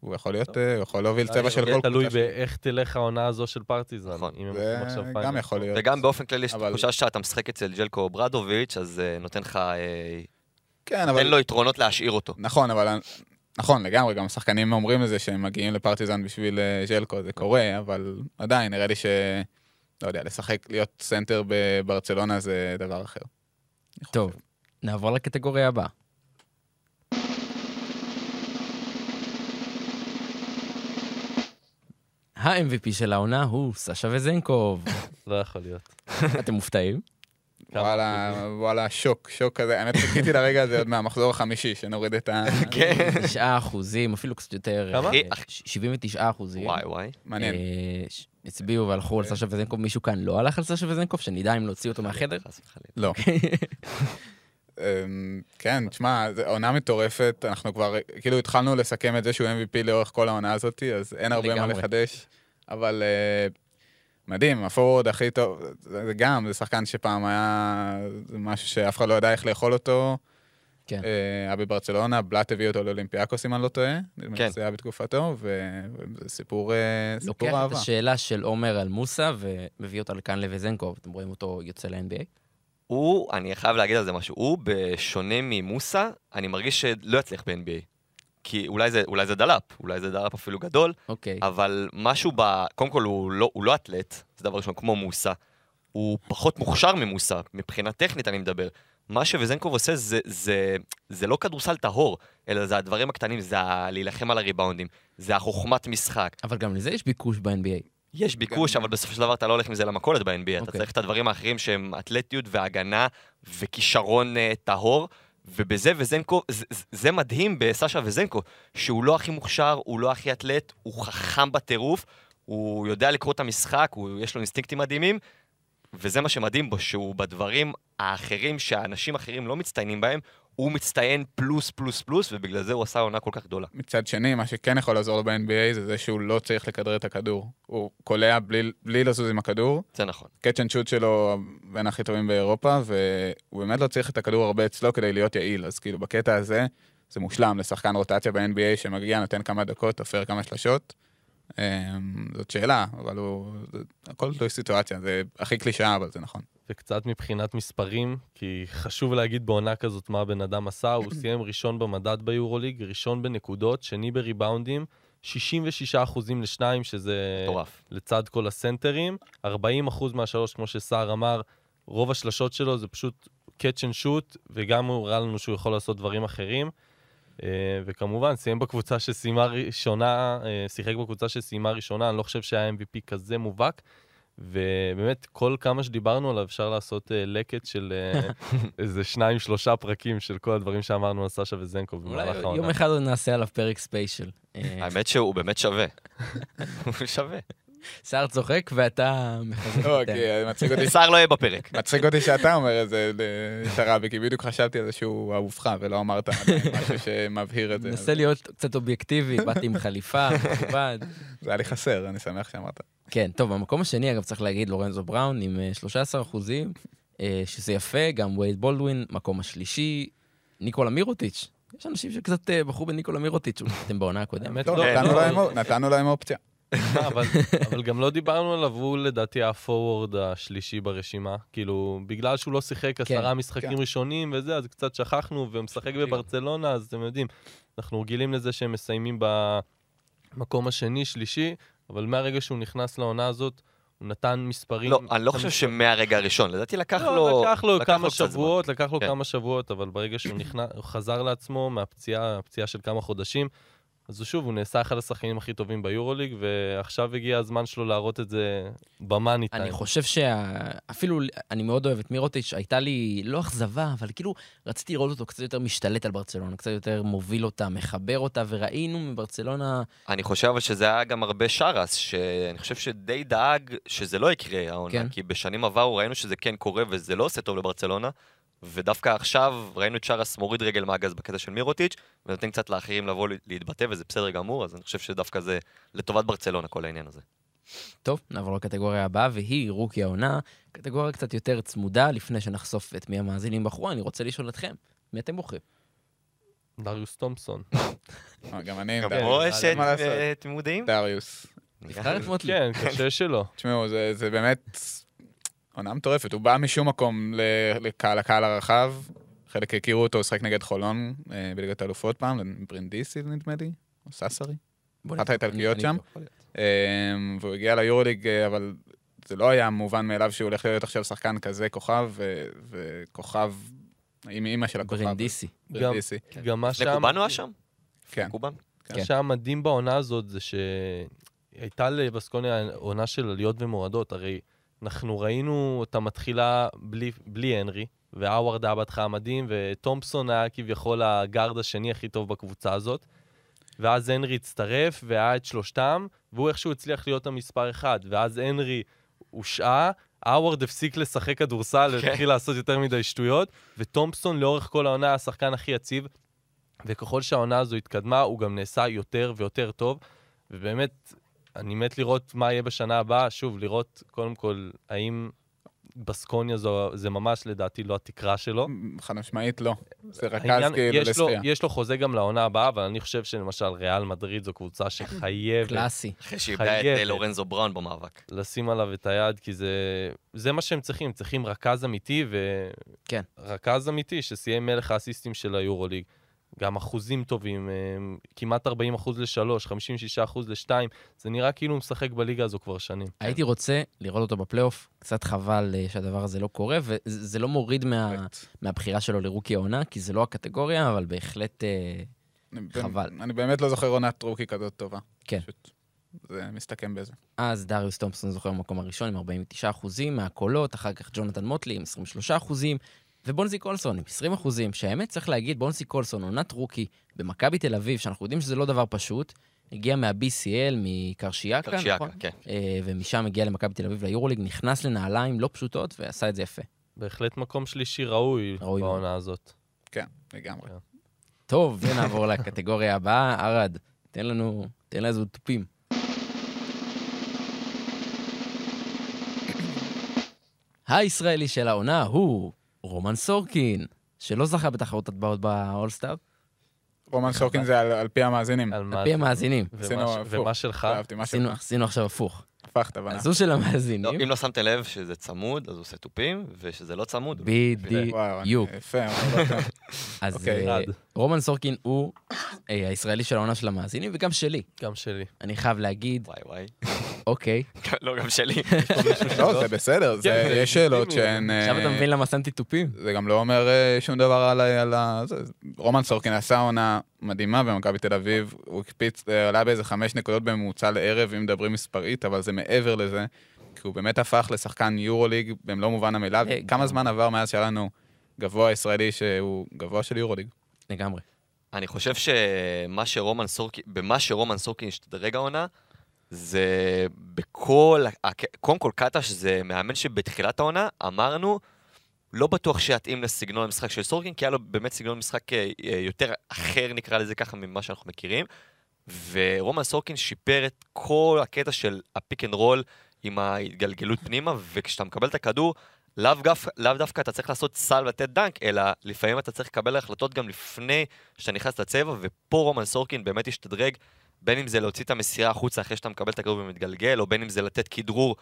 D: הוא יכול להיות, הוא יכול להוביל צבע של כל קבוצה.
B: תלוי באיך תלך העונה הזו של פרטיזן.
C: נכון.
D: זה גם יכול להיות.
C: וגם באופן כללי, יש תחושה שאתה משחק אצל ג'לקו ברדוביץ', אז אה, נותן לך... אה, כן, אבל... נותן לו יתרונות להשאיר אותו.
D: נכון, אבל... נכון, לגמרי, גם השחקנים אומרים לזה שהם מגיעים לפרטיזן בשביל אה, ז'לקו, זה קורה, אבל עדיין, נראה לי ש... לא יודע, לשחק, להיות סנטר בברצלונה זה דבר אחר.
A: טוב, נעבור לקטגוריה הבאה. ה-MVP של העונה הוא סשה וזנקוב.
B: לא יכול להיות.
A: אתם מופתעים?
D: וואלה, וואלה, שוק, שוק כזה. האמת, חיכיתי לרגע הזה עוד מהמחזור החמישי, שנוריד את ה...
C: כן.
A: 9 אחוזים, אפילו קצת יותר.
B: כמה?
A: 79 אה, אחוזים.
C: וואי, וואי.
D: מעניין. אה,
A: הצביעו והלכו על סשה וזנקוב. מישהו כאן לא הלך על סשה וזנקוב? שנדע אם להוציא אותו מהחדר?
D: לא. אמ, כן, תשמע, זו עונה מטורפת, אנחנו כבר, כאילו התחלנו לסכם את זה שהוא MVP לאורך כל העונה הזאת, אז אין הרבה מה לחדש, אבל uh, מדהים, הפורוד הכי טוב, זה גם, זה שחקן שפעם היה משהו שאף אחד לא ידע איך לאכול אותו. כן. היה בברצלונה, בלאט הביא אותו לאולימפיאקוס, אם אני לא טועה. כן. זה היה בתקופתו, וזה סיפור, סיפור
A: אהבה. לוקח את השאלה של עומר על מוסה ומביא אותה לכאן לווזנקוב, אתם רואים אותו יוצא ל-NBA?
C: הוא, אני חייב להגיד על זה משהו, הוא, בשונה ממוסה, אני מרגיש שלא יצליח ב-NBA. כי אולי זה, אולי זה דלאפ, אולי זה דלאפ אפילו גדול,
A: okay. אוקיי.
C: אבל משהו ב... קודם כל, הוא לא, הוא לא אתלט, זה דבר ראשון, כמו מוסה. הוא פחות מוכשר ממוסה, מבחינה טכנית אני מדבר. מה שווזנקוב עושה זה, זה, זה לא כדורסל טהור, אלא זה הדברים הקטנים, זה להילחם על הריבאונדים, זה החוכמת משחק.
A: אבל גם לזה יש ביקוש ב-NBA.
C: יש ביקוש, אבל בסופו של דבר אתה לא הולך עם זה למכולת ב-NBA, אתה אוקיי. צריך את הדברים האחרים שהם אתלטיות והגנה וכישרון אה, טהור. ובזה וזנקו, זה, זה מדהים בסשה וזנקו, שהוא לא הכי מוכשר, הוא לא הכי אתלט, הוא חכם בטירוף, הוא יודע לקרוא את המשחק, הוא, יש לו אינסטינקטים מדהימים, וזה מה שמדהים בו, שהוא בדברים האחרים שאנשים אחרים לא מצטיינים בהם, הוא מצטיין פלוס פלוס פלוס, ובגלל זה הוא עשה עונה כל כך גדולה.
D: מצד שני, מה שכן יכול לעזור לו ב-NBA זה זה שהוא לא צריך לכדרר את הכדור. הוא קולע בלי, בלי לזוז עם הכדור.
C: זה נכון.
D: catch and shoot שלו בין הכי טובים באירופה, והוא באמת לא צריך את הכדור הרבה אצלו כדי להיות יעיל. אז כאילו, בקטע הזה, זה מושלם לשחקן רוטציה ב-NBA שמגיע, נותן כמה דקות, תופר כמה שלשות. אמ, זאת שאלה, אבל הוא... הכל תלוי סיטואציה, זה הכי קלישאה, אבל זה נכון.
B: וקצת מבחינת מספרים, כי חשוב להגיד בעונה כזאת מה הבן אדם עשה, הוא סיים ראשון במדד ביורוליג, ראשון בנקודות, שני בריבאונדים, 66 אחוזים לשניים, שזה
C: מטורף.
B: לצד כל הסנטרים, 40 אחוז מהשלוש, כמו שסער אמר, רוב השלשות שלו זה פשוט catch and shoot, וגם הוא הראה לנו שהוא יכול לעשות דברים אחרים. אה, וכמובן, סיים בקבוצה שסיימה ראשונה, אה, שיחק בקבוצה שסיימה ראשונה, אני לא חושב שהיה MVP כזה מובהק. ובאמת, כל כמה שדיברנו עליו, אפשר לעשות uh, לקט של uh, איזה שניים, שלושה פרקים של כל הדברים שאמרנו על סשה וזנקו במהלך
A: אולי
B: העונה.
A: יום אחד עוד נעשה עליו פרק ספיישל. אה,
C: האמת שהוא באמת שווה. הוא שווה.
A: סער צוחק ואתה מחזק את
D: אוקיי, מצחיק אותי
C: שר לא יהיה בפרק.
D: מצחיק אותי שאתה אומר את זה לשרבי, כי בדיוק חשבתי על זה שהוא אהובך, ולא אמרת משהו שמבהיר את זה.
A: מנסה להיות קצת אובייקטיבי, באתי עם חליפה, מכובד.
D: זה היה לי חסר, אני שמח שאמרת.
A: כן, טוב, במקום השני, אגב, צריך להגיד, לורנזו בראון עם אה, 13 אחוזים, אה, שזה יפה, גם וייד בולדווין, מקום השלישי, ניקולה מירוטיץ'. יש אנשים שקצת אה, בחרו בניקולה מירוטיץ', אתם בעונה הקודמת.
B: לא,
C: כן,
D: נתנו
C: לא,
D: להם-
C: לא.
D: נתנו להם אופציה.
B: מה, אבל, אבל גם לא דיברנו עליו, הוא לדעתי הפורוורד השלישי ברשימה. כאילו, בגלל שהוא לא שיחק
A: כן,
B: עשרה משחקים
D: כן.
B: ראשונים וזה, אז קצת שכחנו, ומשחק בברצלונה, אז אתם יודעים, אנחנו רגילים לזה שהם מסיימים במקום השני, שלישי, אבל מהרגע שהוא נכנס לעונה הזאת, הוא נתן מספרים...
C: לא, אני לא חושב
B: מספר-
C: שמהרגע הראשון, לדעתי לקח
B: לא,
C: לו...
B: לקח לו
C: לקח
B: כמה
C: זמן.
B: שבועות, לקח לו
C: כן.
B: כמה שבועות, אבל ברגע שהוא נכנס, חזר לעצמו מהפציעה, הפציעה של כמה חודשים, אז הוא שוב, הוא נעשה אחד השחקנים הכי טובים ביורוליג, ועכשיו הגיע הזמן שלו להראות את זה במאני טיים.
A: אני חושב שאפילו, אני מאוד אוהב את מירוטיץ', הייתה לי לא אכזבה, אבל כאילו רציתי לראות אותו קצת יותר משתלט על ברצלונה, קצת יותר מוביל אותה, מחבר אותה, וראינו מברצלונה,
C: אני חושב אבל שזה היה גם הרבה שרס, שאני חושב שדי דאג שזה לא יקרה העונה,
A: כן.
C: כי בשנים עברו ראינו שזה כן קורה וזה לא עושה טוב לברצלונה, ודווקא עכשיו ראינו את שרס מוריד רגל מהגז בקטע של מירוטיץ', ונותן קצת לאחרים לבוא להתבטא, וזה בסדר גמור, אז אני חושב שדווקא זה לטובת ברצלונה כל העניין הזה.
A: טוב, נעבור לקטגוריה הבאה, והיא רוקי העונה, קטגוריה קצת יותר צמודה, לפני שנחשוף את מי המאזינים בחרו, אני רוצה לשאול אתכם, מי אתם בוחרים?
B: דריוס תומפסון.
D: אה, גם אני,
C: גם
D: ד-
C: פה
B: אה,
C: יש. אה, תמימות דעים?
D: דריוס.
A: נבחר את מוטלי.
B: כן, קשה שלו.
D: תשמעו, זה, זה באמת עונה מטורפת. הוא בא משום מקום ל- לקהל, לקהל הרחב. חלק הכירו אותו, הוא שחק נגד חולון אה, בליגת האלופות פעם, ברינדיסי נדמה לי, או ססרי. אחת האיטלקיות שם? אה, והוא הגיע ליורוליג, אה, אבל זה לא היה מובן מאליו שהוא הולך להיות עכשיו שחקן כזה כוכב, ו- וכוכב עם אימא של הכוכב.
A: ברינדיסי.
B: גם,
D: ברינדיסי.
B: גם מה
C: לפני
B: שהיה
C: קובאנו היה שם?
D: כן.
C: קובאן?
A: כן.
B: מה שהיה מדהים בעונה הזאת זה שהייתה לבסקוניה עונה של עליות ומורדות. הרי אנחנו ראינו אותה מתחילה בלי, בלי הנרי, והאווארד היה בהתחלה מדהים, ותומפסון היה כביכול הגארד השני הכי טוב בקבוצה הזאת. ואז הנרי הצטרף, והיה את שלושתם, והוא איכשהו הצליח להיות המספר אחד. ואז הנרי הושעה, האווארד הפסיק לשחק כדורסל,
C: כן.
B: התחיל לעשות יותר מדי שטויות, וטומפסון לאורך כל העונה היה השחקן הכי יציב. וככל שהעונה הזו התקדמה, הוא גם נעשה יותר ויותר טוב. ובאמת, אני מת לראות מה יהיה בשנה הבאה. שוב, לראות קודם כל, האם בסקוניה זו, זה ממש לדעתי לא התקרה שלו.
D: חד משמעית לא. זה רכז כאילו
B: יש לו,
D: לשחייה.
B: יש לו חוזה גם לעונה הבאה, אבל אני חושב שלמשל ריאל מדריד זו קבוצה שחייבת
A: קלאסי.
C: אחרי שאיבדה את אה. לורנזו בראון במאבק.
B: לשים עליו את היד, כי זה, זה מה שהם צריכים, צריכים רכז אמיתי,
A: כן.
B: רכז אמיתי שסיים מלך האסיסטים של היורוליג. גם אחוזים טובים, אה, כמעט 40 אחוז לשלוש, 56 אחוז לשתיים, זה נראה כאילו הוא משחק בליגה הזו כבר שנים.
A: הייתי רוצה לראות אותו בפלייאוף, קצת חבל אה, שהדבר הזה לא קורה, וזה לא מוריד מה-. מהבחירה שלו לרוקי העונה, כי זה לא הקטגוריה, אבל בהחלט... אה,
D: אני
A: חבל.
D: באמת- אני באמת לא זוכר עונת רוקי כזאת טובה.
A: כן.
D: פשוט, זה מסתכם בזה.
A: אז דריוס תומפסון זוכר במקום הראשון עם 49 אחוזים מהקולות, אחר כך ג'ונתן מוטלי עם 23 אחוזים, ובונזי קולסון עם 20 אחוזים, שהאמת צריך להגיד, בונזי קולסון, עונת רוקי במכבי תל אביב, שאנחנו יודעים שזה לא דבר פשוט, הגיע מה-BCL, מקרשיאקה,
C: קרשיאקה,
A: נכון?
C: כן.
A: אה, ומשם הגיע למכבי תל אביב ליורוליג, נכנס לנעליים לא פשוטות ועשה את זה יפה.
B: בהחלט מקום שלישי ראוי,
A: ראוי מאוד.
B: בעונה הזאת.
D: כן, לגמרי.
A: טוב, ונעבור לקטגוריה הבאה. ארד, תן לנו, תן לנו איזה תופים. הישראלי של העונה הוא רומן סורקין, שלא זכה בתחרות הטבעות באולסטאר,
D: רומן סורקין זה על על פי המאזינים.
B: על
A: על פי המאזינים.
B: ומה שלך?
A: עשינו, עכשיו הפוך.
D: הפכת, אבל...
A: אז הוא של
C: לא,
A: המאזינים.
C: אם לא שמתם לב שזה צמוד, אז הוא עושה תופים, ושזה לא צמוד,
A: בדיוק.
D: יפה, לא.
A: אז
D: אוקיי.
A: אה. רומן סורקין הוא אה, הישראלי של העונה של המאזינים, וגם שלי.
B: גם שלי.
A: אני חייב להגיד,
C: וואי וואי.
A: אוקיי,
C: לא, גם שלי.
D: לא, זה בסדר, זה-
B: כן,
D: יש שאלות
B: לגיטימי.
D: שהן... אה,
A: עכשיו אתה מבין למה שמתי תופים?
D: זה גם לא אומר אה, שום דבר על ה... על ה... זה- רומן סורקין עשה עונה מדהימה במכבי תל אביב, הוא הקפיץ, אה, עלה באיזה חמש נקודות בממוצע לערב, אם מדברים מספרית, אבל זה מעבר לזה, כי הוא באמת הפך לשחקן יורוליג במלוא מובן המילה.
A: אה,
D: כמה
A: גם.
D: זמן עבר מאז שהיה לנו גבוה ישראלי שהוא גבוה של יורוליג?
A: לגמרי.
C: אני חושב שמה שרומן סורקין, במה שרומן סורקין השתדרג העונה, זה בכל, קודם כל קטש זה מאמן שבתחילת העונה אמרנו, לא בטוח שיתאים לסגנון המשחק של סורקין, כי היה לו באמת סגנון משחק אה, אה, יותר אחר, נקרא לזה ככה, ממה שאנחנו מכירים. ורומן סורקין שיפר את כל הקטע של ה pick and roll עם ההתגלגלות פנימה, וכשאתה מקבל את הכדור, לאו, גף, לאו דווקא אתה צריך לעשות סל ולתת דנק, אלא לפעמים אתה צריך לקבל החלטות גם לפני שאתה נכנס לצבע, ופה רומן סורקין באמת השתדרג, בין אם זה להוציא את המסירה החוצה אחרי שאתה מקבל את הכדור ומתגלגל, או בין אם זה לתת כדרור,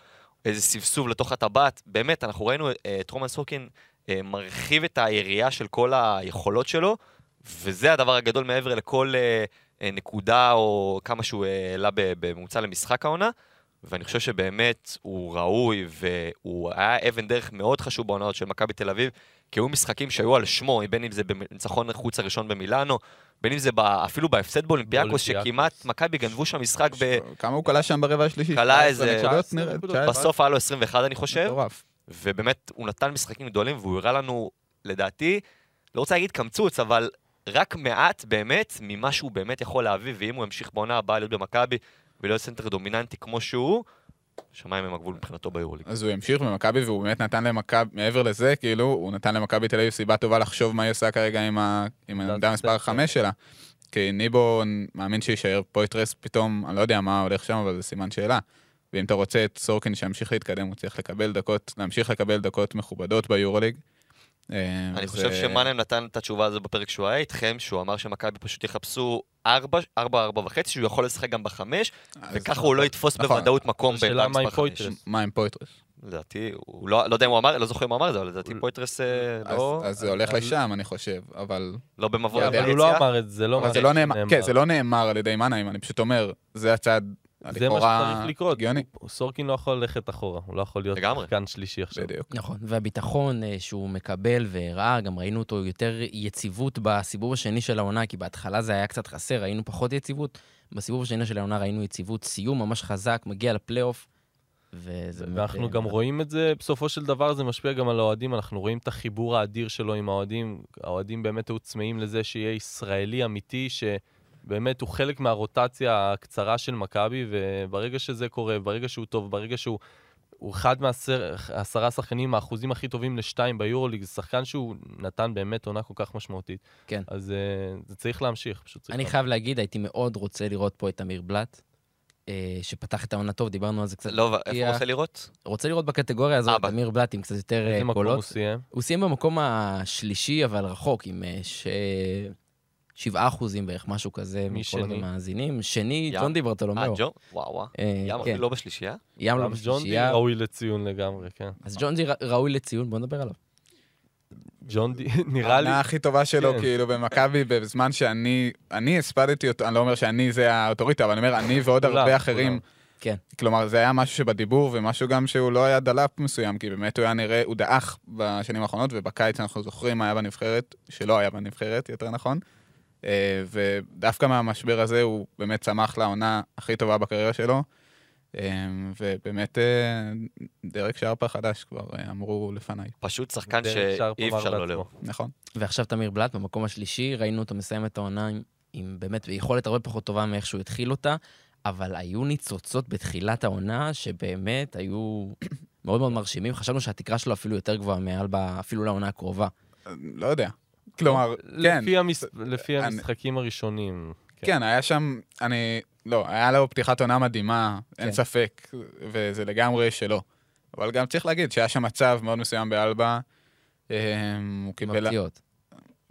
C: איזה סבסוב לתוך הטבעת. באמת, אנחנו ראינו אה, את רומן סורקין אה, מרחיב את היריעה של כל היכולות שלו, וזה הדבר הגדול מעבר לכל אה, נקודה או כמה שהוא העלה בממוצע למשחק העונה. ואני חושב שבאמת הוא ראוי, והוא היה אבן דרך מאוד חשוב בעונות של מכבי תל אביב, כי היו משחקים שהיו על שמו, בין אם זה בניצחון החוץ הראשון במילאנו, בין אם זה ב, אפילו בהפסד באולימפיאקוס. שכמעט מכבי גנבו שם משחק, ב...
D: כמה הוא כלה שם ברבע השלישי?
C: כלה
D: 19
C: איזה-
D: נקודות
B: 19
D: נראה,
B: נקודות.
D: 19.
C: בסוף היה לו 21 אני חושב,
D: מטורף.
C: ובאמת הוא נתן משחקים גדולים, והוא הראה לנו, לדעתי, לא רוצה להגיד קמצוץ, אבל רק מעט באמת ממה שהוא באמת יכול להביא, ואם הוא ימשיך בעונה הבאה להיות במכבי ולהיות סנטר דומיננטי כמו שהוא, שמיים הם הגבול מבחינתו ביורוליג.
D: אז הוא ימשיך במכבי, והוא באמת נתן למכבי, מעבר לזה, כאילו, הוא נתן למכבי תל אביב סיבה טובה לחשוב מה היא עושה כרגע עם העמדה מספר
B: סטפ.
D: 5 שלה. כי ניבו מאמין שיישאר פויתרס פתאום, אני לא יודע מה הולך שם, אבל זה סימן שאלה. ואם אתה רוצה את סורקין שימשיך להתקדם, הוא צריך לקבל דקות, להמשיך לקבל דקות מכובדות ביורוליג. אה,
C: אני חושב
D: אה,
C: שמנחם נתן את התשובה הזו בפרק שהוא היה איתכם, שהוא אמר שמכבי פשוט יחפשו 4, 4, 4 וחצי, שהוא יכול לשחק גם בחמש,
D: אז-
C: וככה הוא לא יתפוס
D: נכון.
C: בוודאות מקום בעמדה
B: עם
C: מספר חמש.
B: פויטרס.
D: מה עם פויטרס?
C: לדעתי, הוא לא לא יודע אם הוא אמר, לא זוכר אם הוא אמר את זה, אבל לדעתי פויטרס אה, לא-
D: אז זה הולך
B: אז-
D: לשם, אני חושב, אבל...
C: לא במבוא
D: לא,
B: אבל. הוא לא אמר את זה, לא
D: זה
B: את
D: לא נאמר, כן. זה לא נאמר על ידי מנחם, אני פשוט אומר, זה הצד
B: זה מה שצריך לקרות.
D: הגיוני.
B: סורקין לא יכול ללכת אחורה, הוא לא יכול להיות. שחקן שלישי עכשיו.
D: בדיוק.
A: נכון, והביטחון אה, שהוא מקבל והראה, גם ראינו אותו יותר יציבות בסיבוב השני של העונה, כי בהתחלה זה היה קצת חסר, ראינו פחות יציבות. בסיבוב השני של העונה ראינו יציבות, סיום ממש חזק, מגיע לפלייאוף.
B: ואנחנו
A: אה,
B: גם רואים את זה, בסופו של דבר זה משפיע גם על האוהדים, אנחנו רואים את החיבור האדיר שלו עם האוהדים. האוהדים באמת היו צמאים לזה שיהיה ישראלי אמיתי, שבאמת הוא חלק מהרוטציה הקצרה של מכבי, וברגע שזה קורה, ברגע שהוא טוב, ברגע שהוא... הוא אחד מהעשרה שחקנים, האחוזים הכי טובים לשתיים ביורוליג, זה שחקן שהוא נתן באמת עונה כל כך משמעותית.
A: כן.
B: אז uh, זה צריך להמשיך, פשוט צריך
A: אני
B: להמשיך.
A: חייב להגיד, הייתי מאוד רוצה לראות פה את אמיר בלאט, אה, שפתח את העונה טוב, דיברנו על זה קצת.
C: לא, איפה. הוא רוצה לראות?
A: רוצה לראות בקטגוריה הזאת
C: אה,
A: את
C: ב-
A: אמיר בלאט עם קצת יותר אה,
B: איזה מקום
A: קולות.
B: הוא סיים?
A: הוא סיים במקום השלישי, אבל רחוק, עם אה, ש... שבעה אחוזים בערך, משהו כזה, מכל
B: שני?
A: המאזינים. שני. ג'ון
C: אה,
A: דיברטולומיאו.
C: ג'ו? וואו, וואו.
A: אה,
C: ים
A: כן.
C: לא בשלישייה?
A: ים לא
B: גם ג'ון די
A: בשלישייה.
B: ראוי לציון לגמרי, כן.
A: אז ג'ון די ראוי לציון, בוא נדבר עליו.
B: ג'ון די, נראה לי...
D: העונה הכי טובה שלו,
B: כן.
D: כאילו, במכבי, בזמן שאני, אני הספדתי אותו, אני לא אומר שאני זה האוטוריטה, אבל אני אומר, אני ועוד הרבה אחרים.
A: כן.
D: כלומר, זה היה משהו שבדיבור, ומשהו גם שהוא לא היה דלאפ מסוים, כי באמת הוא היה נראה, הוא דעך בשנים האחרונות, ובקיץ אנחנו זוכרים מה היה בנבחרת, שלא היה בנבחרת, יותר נכון. אה, ודווקא מהמשבר הזה הוא באמת צמח לעונה הכי טובה בקריירה שלו. אה, ובאמת, אה, דרק שרפה חדש כבר אמרו לפניי,
C: פשוט שחקן שאי אפשר לא. לאהוב.
D: נכון?
A: ועכשיו תמיר בלאט במקום השלישי, ראינו אותו מסיים את העונה עם, עם באמת יכולת הרבה פחות טובה מאיך שהוא התחיל אותה, אבל היו ניצוצות בתחילת העונה שבאמת היו מאוד מאוד מרשימים. חשבנו שהתקרה שלו אפילו יותר גבוהה מעל, אפילו לעונה הקרובה.
D: לא יודע. כלומר, כן.
B: לפי המס- לפי
D: אני-
B: המשחקים הראשונים. כן.
D: כן, היה שם, אני, לא, היה לו פתיחת עונה מדהימה, אין
A: כן.
D: ספק, וזה לגמרי שלו. אבל גם צריך להגיד שהיה שם מצב מאוד מסוים באלבה, אה, הוא קיבל
A: הפציעות.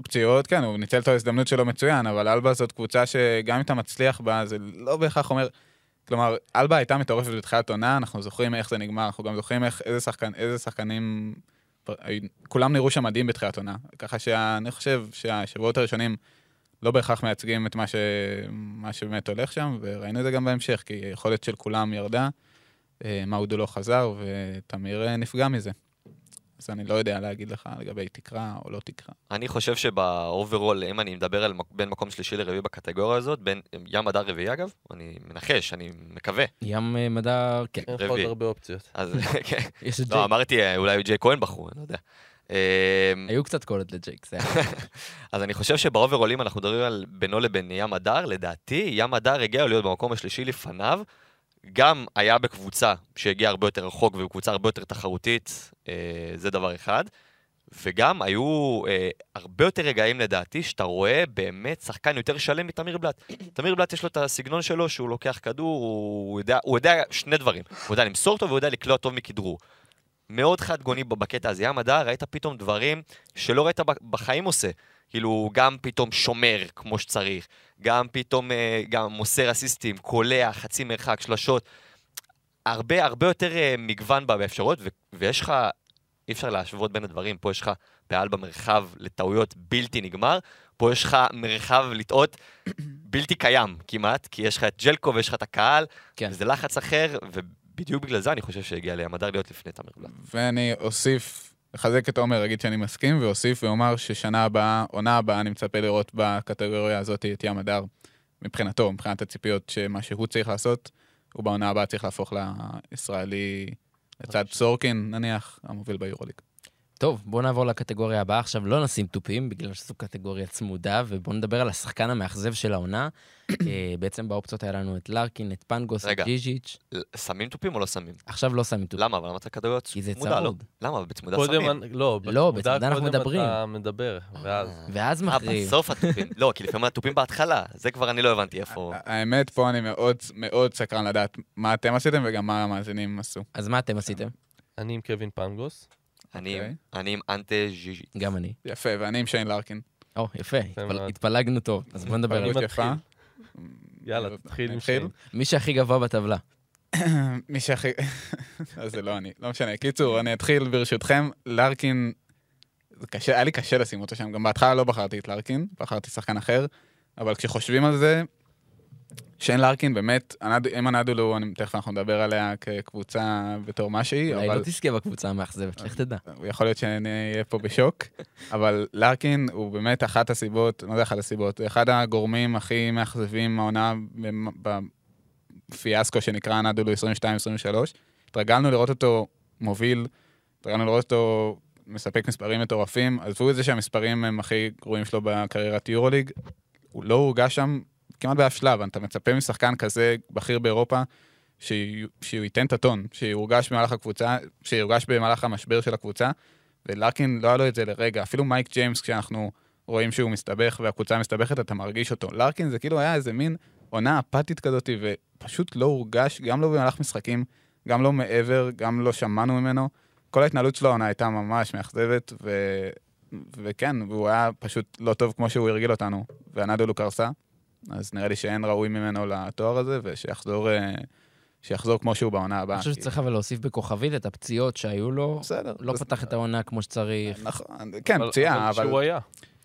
D: פציעות, כן, הוא ניצל את ההזדמנות שלו מצוין, אבל אלבה זאת קבוצה שגם אם אתה מצליח בה, זה לא בהכרח אומר, כלומר, אלבה הייתה מטורפת בתחילת עונה, אנחנו זוכרים איך זה נגמר, אנחנו גם זוכרים איך, איזה, שחקן, איזה שחקנים... כולם נראו שם מדהים בתחילת עונה. ככה שאני חושב שהשבועות הראשונים לא בהכרח מייצגים את מה, ש... מה שבאמת הולך שם, וראינו את זה גם בהמשך, כי היכולת של כולם ירדה, אה, מאודו לא חזר, ותמיר אה, נפגע מזה. אז אני לא יודע להגיד לך לגבי תקרה או לא תקרה.
C: אני חושב שבאוברול, אם אני מדבר על בין מקום שלישי לרביעי בקטגוריה הזאת, בין ים מדר רביעי אגב, אני מנחש, אני מקווה.
A: ים אה, מדר, כן.
B: אין לך עוד הרבה אופציות.
C: אז כן.
A: יש את
C: לא. אמרתי, אולי ג'יי כהן בחרו, אני לא יודע. אמ,
A: היו קצת קולות לג'ייק, זה היה.
C: אז אני חושב שבאוברולים אנחנו מדברים על בינו לבין ים הדר, לדעתי, ים הדר הגיע להיות במקום השלישי לפניו. גם היה בקבוצה שהגיעה הרבה יותר רחוק ובקבוצה הרבה יותר תחרותית, אה, זה דבר אחד. וגם היו אה, הרבה יותר רגעים לדעתי, שאתה רואה באמת שחקן יותר שלם מתמיר בלאט. תמיר בלאט יש לו את הסגנון שלו, שהוא לוקח כדור, הוא יודע, הוא יודע שני דברים. הוא יודע למסור טוב והוא יודע לקלוע טוב מכדרור. מאוד חד גוני בקטע הזה. ים הדר, ראית פתאום דברים שלא ראית בחיים עושה. כאילו, גם פתאום שומר כמו שצריך, גם פתאום אה, גם מוסר אסיסטים, קולע, חצי מרחק, שלשות. הרבה, הרבה יותר אה, מגוון בה באפשרויות, ויש לך, אי אפשר להשוות בין הדברים, פה יש לך פעל במרחב לטעויות בלתי נגמר, פה יש לך מרחב לטעות בלתי קיים כמעט, כי יש לך את ג'לקו ויש לך את הקהל,
A: כן.
C: וזה לחץ אחר, ובדיוק בגלל זה אני חושב שהגיע לים הדר להיות לפני תמיר בלאט.
D: ואני אוסיף, אחזק את עומר, אגיד שאני מסכים, ואוסיף ואומר ששנה הבאה, עונה הבאה, אני מצפה לראות בקטגוריה הזאת את ים הדר, מבחינתו, מבחינת הציפיות, שמה שהוא צריך לעשות, הוא בעונה הבאה צריך להפוך לישראלי לצד סורקין, נניח, המוביל ביורוליג.
A: טוב, בואו נעבור לקטגוריה הבאה. עכשיו לא נשים תופים, בגלל שזו קטגוריה צמודה, ובואו נדבר על השחקן המאכזב של העונה. אה, בעצם באופציות היה לנו את לארקין, את פנגוס, את. ג'יז'יץ'.
C: שמים תופים או לא שמים?
A: עכשיו לא שמים תופים.
C: למה? אבל למה אתה קטגוריות
A: כי זה
C: צמודה, לא?
A: צמוד.
C: למה? בצמודה שמים.
B: לא,
A: לא,
B: בצמודה
A: אנחנו
B: קודם
A: מדברים.
B: אתה מדבר, ואז...
A: ואז
C: אה,
A: מכריעים.
C: בסוף התופים. לא, כי לפעמים התופים בהתחלה. זה כבר אני לא הבנתי איפה...
D: האמת, פה אני מאוד מאוד סקרן לדעת מה אתם עשיתם וגם מה המאזינים עשו.
A: אז מה אתם עשיתם?
B: אני עם קווין פנגוס.
C: אני עם-
D: אוקיי.
C: אני עם אנטה ז'יז'י.
A: גם אני.
D: יפה, ואני עם שיין לארקין.
A: או, יפה, התפל-. התפלגנו טוב. אז בואו נדבר על זה.
B: יאללה, תתחיל עם? שיין.
A: מי שהכי גבוה בטבלה.
D: מי שהכי... אז זה לא אני, לא משנה. קיצור, אני אתחיל ברשותכם. לארקין, זה קשה, היה לי קשה לשים אותו שם. גם בהתחלה לא בחרתי את לארקין, בחרתי שחקן אחר, אבל כשחושבים על זה, שיין לארקין באמת, אם הנדולו, תכף אנחנו נדבר עליה כקבוצה בתור מה שהיא,
A: אולי
D: אבל
A: לא תזכה בקבוצה המאכזבת, לך תדע.
D: יכול להיות שאני אהיה פה בשוק, אבל לארקין הוא באמת אחת הסיבות, לא יודע אחת הסיבות, אחד הגורמים הכי מאכזבים העונה בפיאסקו שנקרא הנדולו 22-23. התרגלנו לראות אותו מוביל, התרגלנו לראות אותו מספק מספרים מטורפים, עזבו את זה שהמספרים הם הכי גרועים שלו בקריירת יורוליג, הוא לא הורגש שם כמעט באף שלב, אתה מצפה משחקן כזה בכיר באירופה, שהוא, ייתן את הטון, שיורגש במהלך הקבוצה, שיורגש במהלך המשבר של הקבוצה, ולארקין לא היה לו את זה לרגע, אפילו מייק ג'יימס, כשאנחנו רואים שהוא מסתבך והקבוצה מסתבכת, אתה מרגיש אותו. לארקין זה כאילו היה איזה מין עונה אפתית כזאת, ופשוט לא הורגש, גם לא במהלך משחקים, גם לא מעבר, גם לא שמענו ממנו. כל ההתנהלות שלו העונה הייתה ממש מאכזבת, ו... וכן, והוא היה פשוט לא טוב כמו שהוא הרגיל אותנו, והנדולו קרסה. אז נראה לי שאין ראוי ממנו לתואר הזה, ושיחזור אה, שיחזור כמו שהוא בעונה הבאה.
A: אני חושב שצריך אבל להוסיף בכוכבית את הפציעות שהיו לו.
D: בסדר.
A: לא פתח את העונה כמו שצריך,
D: נכון, כן, פציעה, אבל...
B: כשהוא היה.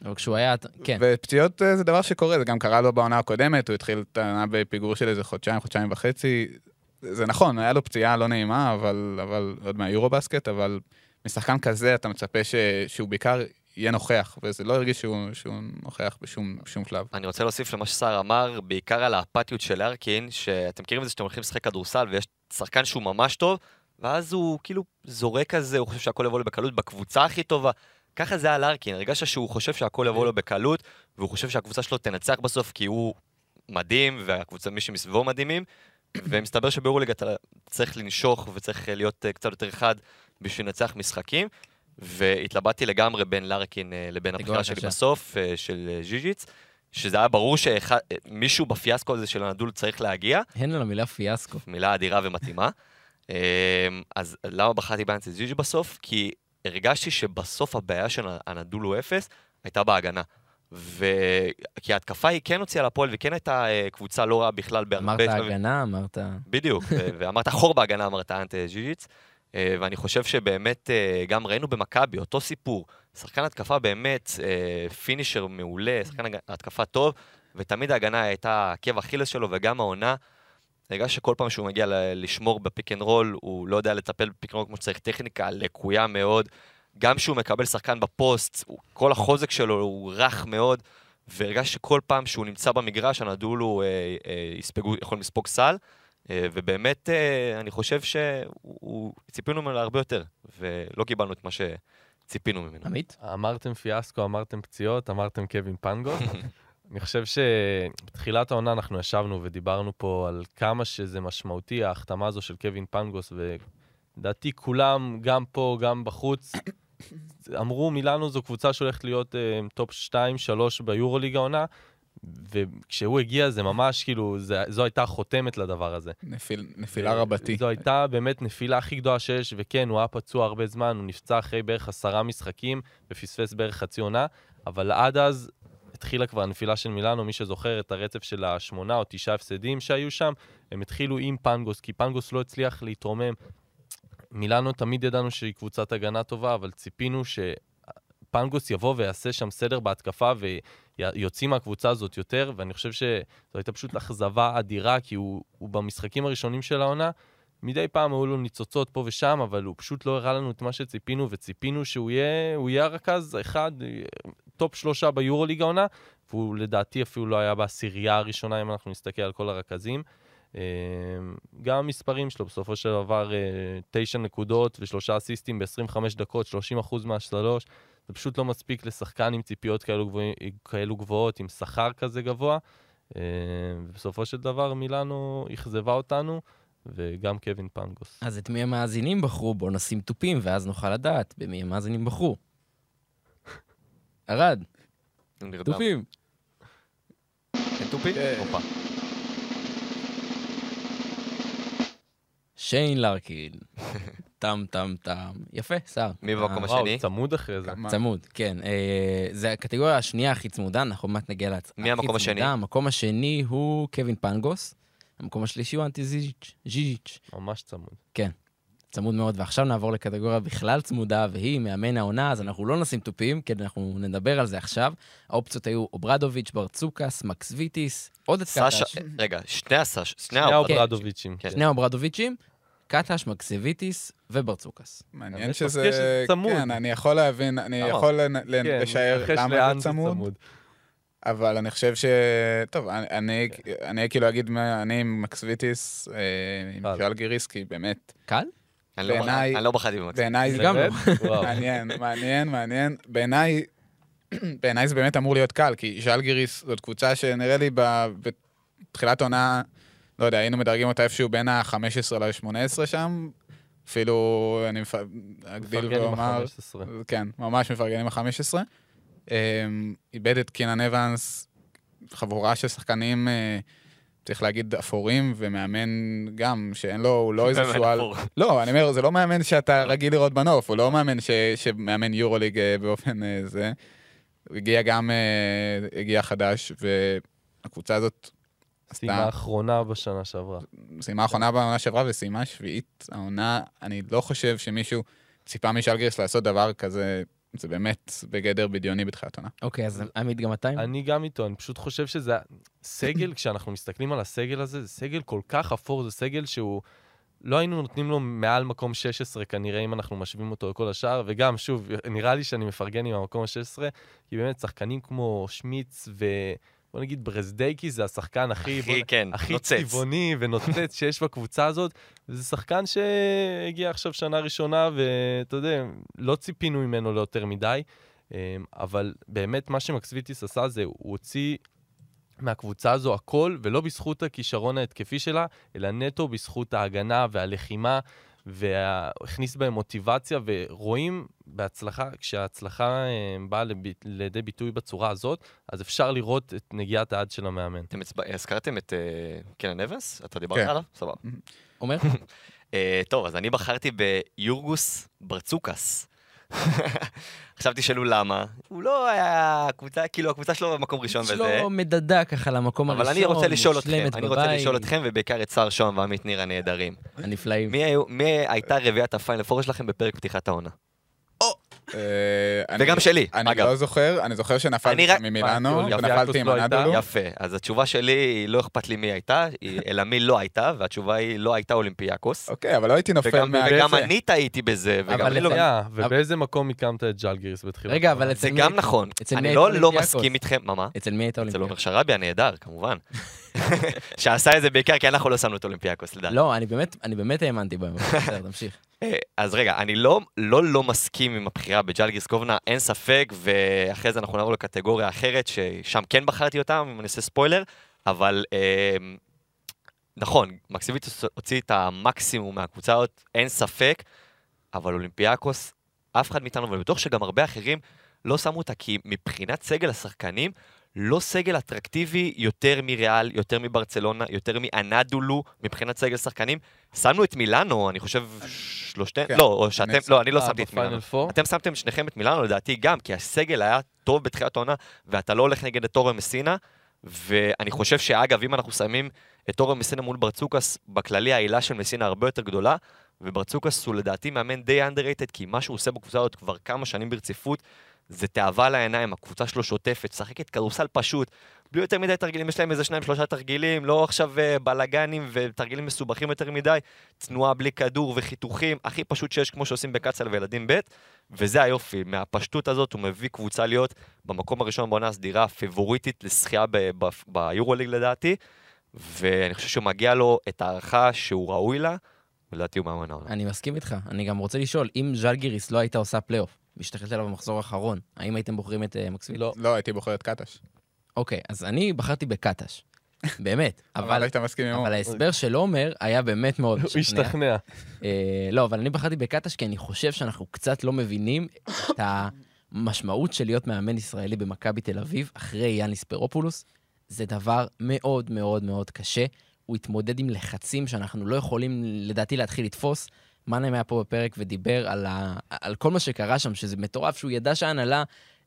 A: אבל כשהוא היה, כן.
D: ופציעות אה, זה דבר שקורה, זה גם קרה לו בעונה הקודמת, הוא התחיל את העונה בפיגור של איזה חודשיים, חודשיים וחצי. זה נכון, היה לו פציעה לא נעימה, אבל, אבל עוד מהיורו בסקט, אבל משחקן כזה אתה מצפה ש, שהוא בעיקר יהיה נוכח, וזה לא הרגיש שהוא, שהוא נוכח בשום, בשום שלב.
C: אני רוצה להוסיף למה שסער אמר, בעיקר על האפתיות של ארקין, שאתם מכירים את זה שאתם הולכים לשחק כדורסל ויש שחקן שהוא ממש טוב, ואז הוא כאילו זורק כזה, הוא חושב שהכל יבוא לו בקלות בקבוצה הכי טובה. ככה זה היה לארקין, הרגשת שהוא חושב שהכל יבוא לו בקלות, והוא חושב שהקבוצה שלו תנצח בסוף כי הוא מדהים, והקבוצה, מי שמסביבו מדהימים, ומסתבר שביורוליג אתה צריך לנשוך וצריך להיות אה, קצת יותר חד בשביל לנצח משחקים. והתלבטתי לגמרי בין לארקין אה, לבין הבחירה שלי
A: קשה.
C: בסוף, אה, של אה, ז'יז'יץ, שזה היה ברור שמישהו בפיאסקו הזה של הנדול צריך להגיע,
A: אין על המילה פיאסקו.
C: מילה אדירה ומתאימה. אמ, אז למה בחרתי באנצי ז'יז'י בסוף? כי הרגשתי שבסוף הבעיה של הנדול הוא אפס, הייתה בהגנה. ו... כי ההתקפה היא כן הוציאה לפועל וכן הייתה קבוצה לא רעה בכלל בהרבה
A: אמרת הגנה, אמרת...
C: בדיוק, ואמרת חור בהגנה, אמרת אנטה ז'יז'יץ', ואני חושב שבאמת אה, גם ראינו במכבי, אותו סיפור. שחקן התקפה באמת, אה, finisher מעולה, שחקן התקפה טוב, ותמיד ההגנה הייתה עקב אכילס שלו, וגם העונה. הרגע שכל פעם שהוא מגיע לשמור ב pick and roll, הוא לא יודע לטפל ב pick and roll כמו שצריך, טכניקה לקויה מאוד. גם כשהוא מקבל שחקן בפוסט, כל החוזק שלו הוא רך מאוד, והרגשתי שכל פעם שהוא נמצא במגרש, הנדול הוא אה, אה, יספגו, יכול לספוג סל, אה, ובאמת אה, אני חושב שציפינו ממנו להרבה יותר, ולא קיבלנו את מה שציפינו ממנו.
A: עמית?
B: אמרתם פיאסקו, אמרתם פציעות, אמרתם קווין פנגו. אני חושב שבתחילת העונה אנחנו ישבנו ודיברנו פה על כמה שזה משמעותי, ההחתמה הזו של קווין פנגוס, ולדעתי כולם, גם פה, גם בחוץ, אמרו מילאנו זו קבוצה שהולכת להיות uh, top 2-3 ביורוליג העונה, וכשהוא הגיע זה ממש כאילו, זה, זו הייתה חותמת לדבר הזה.
D: נפיל, נפילה רבתי.
B: זו הייתה באמת נפילה הכי גדולה שיש, וכן, הוא היה פצוע הרבה זמן, הוא נפצע אחרי בערך עשרה משחקים, ופספס בערך חצי עונה, אבל עד אז התחילה כבר הנפילה של מילאנו, מי שזוכר את הרצף של השמונה או תשעה הפסדים שהיו שם, הם התחילו עם פנגוס, כי פנגוס לא הצליח להתרומם. מילאנו תמיד ידענו שהיא קבוצת הגנה טובה, אבל ציפינו שפנגוס יבוא ויעשה שם סדר בהתקפה ויוצאים מהקבוצה הזאת יותר, ואני חושב שזו הייתה פשוט אכזבה אדירה, כי הוא, הוא במשחקים הראשונים של העונה, מדי פעם היו לו ניצוצות פה ושם, אבל הוא פשוט לא הראה לנו את מה שציפינו, וציפינו שהוא יהיה, יהיה הרכז אחד, top שלושה ביורוליג העונה, והוא לדעתי אפילו לא היה בעשירייה הראשונה, אם אנחנו נסתכל על כל הרכזים. אה, גם המספרים שלו, בסופו של דבר, אה, תשע נקודות ושלושה אסיסטים ב-25 דקות, 30 אחוז מהשלוש. זה פשוט לא מספיק לשחקן עם ציפיות כאלו, גבוה, כאלו גבוהות, עם שכר כזה גבוה. אה, ובסופו של דבר מילאנו אכזבה אותנו, וגם קווין פנגוס.
A: אז את מי המאזינים בחרו? בואו נשים תופים, ואז נוכל לדעת במי המאזינים בחרו. ארד. תופים.
C: אין תופי?
D: אה,
C: הופה.
A: שיין לארקין. טם טם טם. יפה, שר.
C: מי במקום
A: אה,
B: וואו,
C: השני?
B: צמוד אחרי זה.
A: צמוד, כן. אה, זה הקטגוריה השנייה הכי צמודה, אנחנו מעט נגיע להצ...
C: מי המקום השני?
A: המקום השני הוא קווין פנגוס. המקום השלישי הוא אנטי זיז'יץ'.
B: ממש צמוד.
A: צמוד מאוד, ועכשיו נעבור לקטגוריה בכלל צמודה, והיא מאמן העונה, אז אנחנו לא נשים תופים, כי אנחנו נדבר על זה עכשיו. האופציות היו אוברדוביץ', ברצוקאס, מקסביטיס, עוד את
C: סשה,
A: קטש.
C: רגע, שני הסש, שני
B: שני האוברדוביצ'ים.
C: כן.
A: שני האוברדוביצ'ים, קטש, מקסביטיס וברצוקאס.
D: מעניין
B: יש
D: שזה...
B: שזה צמוד.
D: כן, אני יכול להבין, אני
B: למה?
D: יכול
B: כן,
D: לשער למה זה צמוד, אבל אני חושב ש... טוב, אני- אני אני כאילו אגיד, מה- אני עם מקסביטיס, אה, עם
B: קל.
D: ז'לגיריס, כי באמת,
A: קל?
C: לא
D: בעיניי-
C: אני לא בחרתי במקס.
D: בעיניי זה
A: גם לא.
D: מעניין, מעניין, מעניין. בעיניי, בעיניי זה באמת אמור להיות קל, כי ז'לגיריס זאת קבוצה שנראה לי ב- בתחילת העונה, לא יודע, היינו מדרגים אותה איפשהו בין ה-15 ל-18 שם, אפילו אני מפ- אגדיל
B: מפרגן עם
D: ואומר,
B: ה-15.
D: כן, ממש מפרגן עם ה-15. איבד את קינן אבנס, חבורה של שחקנים, אה, צריך להגיד, אפורים, ומאמן גם, שאין לו, הוא לא איזה שועל... לא, אני אומר, זה לא מאמן שאתה רגיל לראות בנוף, הוא לא מאמן ש, שמאמן יורוליג אה, באופן אה, זה. הגיע גם, הגיע חדש, והקבוצה הזאת
B: סיימה אחרונה בשנה שעברה.
D: סיימה האחרונה בעונה שעברה וסיימה שביעית העונה. אני לא חושב שמישהו ציפה משלגריס לעשות דבר כזה, זה באמת בגדר בדיוני בתחילת עונה.
A: אוקיי, אז עמית, גם אתה? עם-
B: אני גם איתו, אני פשוט חושב שזה... סגל, כשאנחנו מסתכלים על הסגל הזה, זה סגל כל כך אפור, זה סגל שהוא... לא היינו נותנים לו מעל מקום 16 כנראה, אם אנחנו משווים אותו לכל השאר, וגם, שוב, נראה לי שאני מפרגן עם המקום ה-16, כי באמת שחקנים כמו שמיץ ו... בוא נגיד ברזדייקי זה השחקן הכי... בוא
C: הכי, כן,
B: הכי
C: נוצץ.
B: צבעוני ונוצץ שיש בקבוצה הזאת, וזה שחקן שהגיע עכשיו שנה ראשונה, ואתה יודע, לא ציפינו ממנו ליותר מדי, אמ, אבל באמת מה שמקסוויטיס עשה זה, הוא הוציא מהקבוצה הזו הכל, ולא בזכות הכישרון ההתקפי שלה, אלא נטו בזכות ההגנה והלחימה, והכניס בהם מוטיבציה, ורואים בהצלחה, כשההצלחה אמ, באה לב- לידי ביטוי בצורה הזאת, אז אפשר לראות את נגיעת העד של המאמן.
C: אתם הזכרתם את אה, קינן אבנס? אתה דיברת
D: כן.
C: עליו? סבבה.
A: אומר?
C: אה, טוב, אז אני בחרתי ביורגוס ברצוקס. עכשיו תשאלו למה. הוא לא היה, הקבוצה, כאילו הקבוצה שלו במקום ראשון
A: יש
C: וזה.
A: לו מדדה ככה למקום
C: אבל
A: הראשון,
C: אני רוצה לשאול אתכם, אני רוצה. לשאול אתכם, ובעיקר את שר שוהם ועמית ניר הנהדרים.
A: הנפלאים.
C: מי מי הייתה רביעיית הפיינל פור שלכם בפרק פתיחת העונה?
D: אה, אני-
C: וגם שלי,
D: אני
C: אגב.
D: לא זוכר, אני זוכר
C: אני
D: שנפלתי
C: רק-
D: ממילאנו, ונפלתי עם
B: לא הייתה?
D: הנדולו.
C: יפה, אז התשובה שלי היא לא אכפת לי מי הייתה, היא- אלא מי לא הייתה, והתשובה היא לא הייתה אולימפיאקוס.
D: אוקיי, אבל לא הייתי נופל
C: וגם
D: מה...
C: וגם
A: זה.
C: אני טעיתי בזה, וגם
A: אבל
C: אני לא...
B: שנייה, ובאיזה מקום הקמת את ג'לגיריס בתחילת?
A: רגע? אבל
C: זה
A: אצל מי
C: גם
A: היית?
C: נכון.
A: אצל
C: אני לא לא? מסכים איתכם, מה מה?
A: אצל מי היית
C: אצל
A: אולימפיאקוס?
C: עומר שרבי הנהדר, כמובן. שעשה את זה בעיקר כי אנחנו לא שמנו את אולימפיאקוס, לדעתי.
A: לא, אני באמת, אני באמת האמנתי בהם. בסדר, תמשיך.
C: אה, אז רגע, אני לא לא לא מסכים עם הבחירה בז'לגיריס קובנה, אין ספק, ואחרי זה אנחנו נעבור לקטגוריה אחרת, ששם כן בחרתי אותם, אם אני עושה ספוילר, אבל אה, נכון, מקסביטיס הוציא את המקסימום מהקבוצה הזאת, אין ספק, אבל אולימפיאקוס, אף אחד מאיתנו, ואני בטוח שגם הרבה אחרים, לא שמו אותה, כי מבחינת סגל השחקנים, לא סגל אטרקטיבי יותר מריאל, יותר מברצלונה, יותר מאנדולו, מבחינת סגל שחקנים. שמנו את מילאנו, אני חושב, שלושתנו,
D: כן,
C: לא, או שאתם, לא, אני לא
B: אה,
C: שמתי את מילאנו. אתם שמתם שניכם את מילאנו, לדעתי גם, כי הסגל היה טוב בתחילת העונה, ואתה לא הולך נגד את אורו מסינה, ואני חושב שאגב, אם אנחנו שמים את אורו מסינה מול ברצוקס, בכללי העילה של מסינה הרבה יותר גדולה, וברצוקס הוא לדעתי מאמן די underrated, כי מה שהוא עושה בקבוצה הזאת כבר כמה שנים ברציפות, זה תאווה לעיניים, הקבוצה שלו שוטפת, שחקת כדורסל פשוט, בלי יותר מדי תרגילים, יש להם איזה שניים שלושה תרגילים, לא עכשיו אה, בלאגנים ותרגילים מסובכים יותר מדי, תנועה בלי כדור וחיתוכים, הכי פשוט שיש כמו שעושים בקצ"ל וילדים ב', וזה היופי, מהפשטות הזאת הוא מביא קבוצה להיות במקום הראשון בעונה הסדירה, הפיבוריטית ב- ביורוליג לדעתי, ואני חושב שמגיע לו את ההערכה שהוא ראוי לה, ולדעתי הוא מאמן העונה.
A: אני מסכים איתך. אני גם רוצה לשאול, אם ז'לגיריס לא הייתה עושה פלייאוף, משתחררת אליו במחזור האחרון, האם הייתם בוחרים את אה, מקסביטיס?
B: לא.
D: לא, הייתי בוחר את קטש.
A: אוקיי, אז אני בחרתי בקטש. באמת.
D: אבל
A: אבל
D: היית מסכים עם
A: אבל. ההסבר של עומר היה באמת מאוד
B: הוא
A: משכנע.
B: השתכנע.
A: אה, לא, אבל אני בחרתי בקטש כי אני חושב שאנחנו קצת לא מבינים את המשמעות של להיות מאמן ישראלי במכבי תל אביב אחרי יאניס ספרופולוס. זה דבר מאוד מאוד מאוד קשה. הוא התמודד עם לחצים שאנחנו לא יכולים, לדעתי, להתחיל לתפוס. מנהים היה פה בפרק ודיבר על, ה... על כל מה שקרה שם, שזה מטורף, שהוא ידע שההנהלה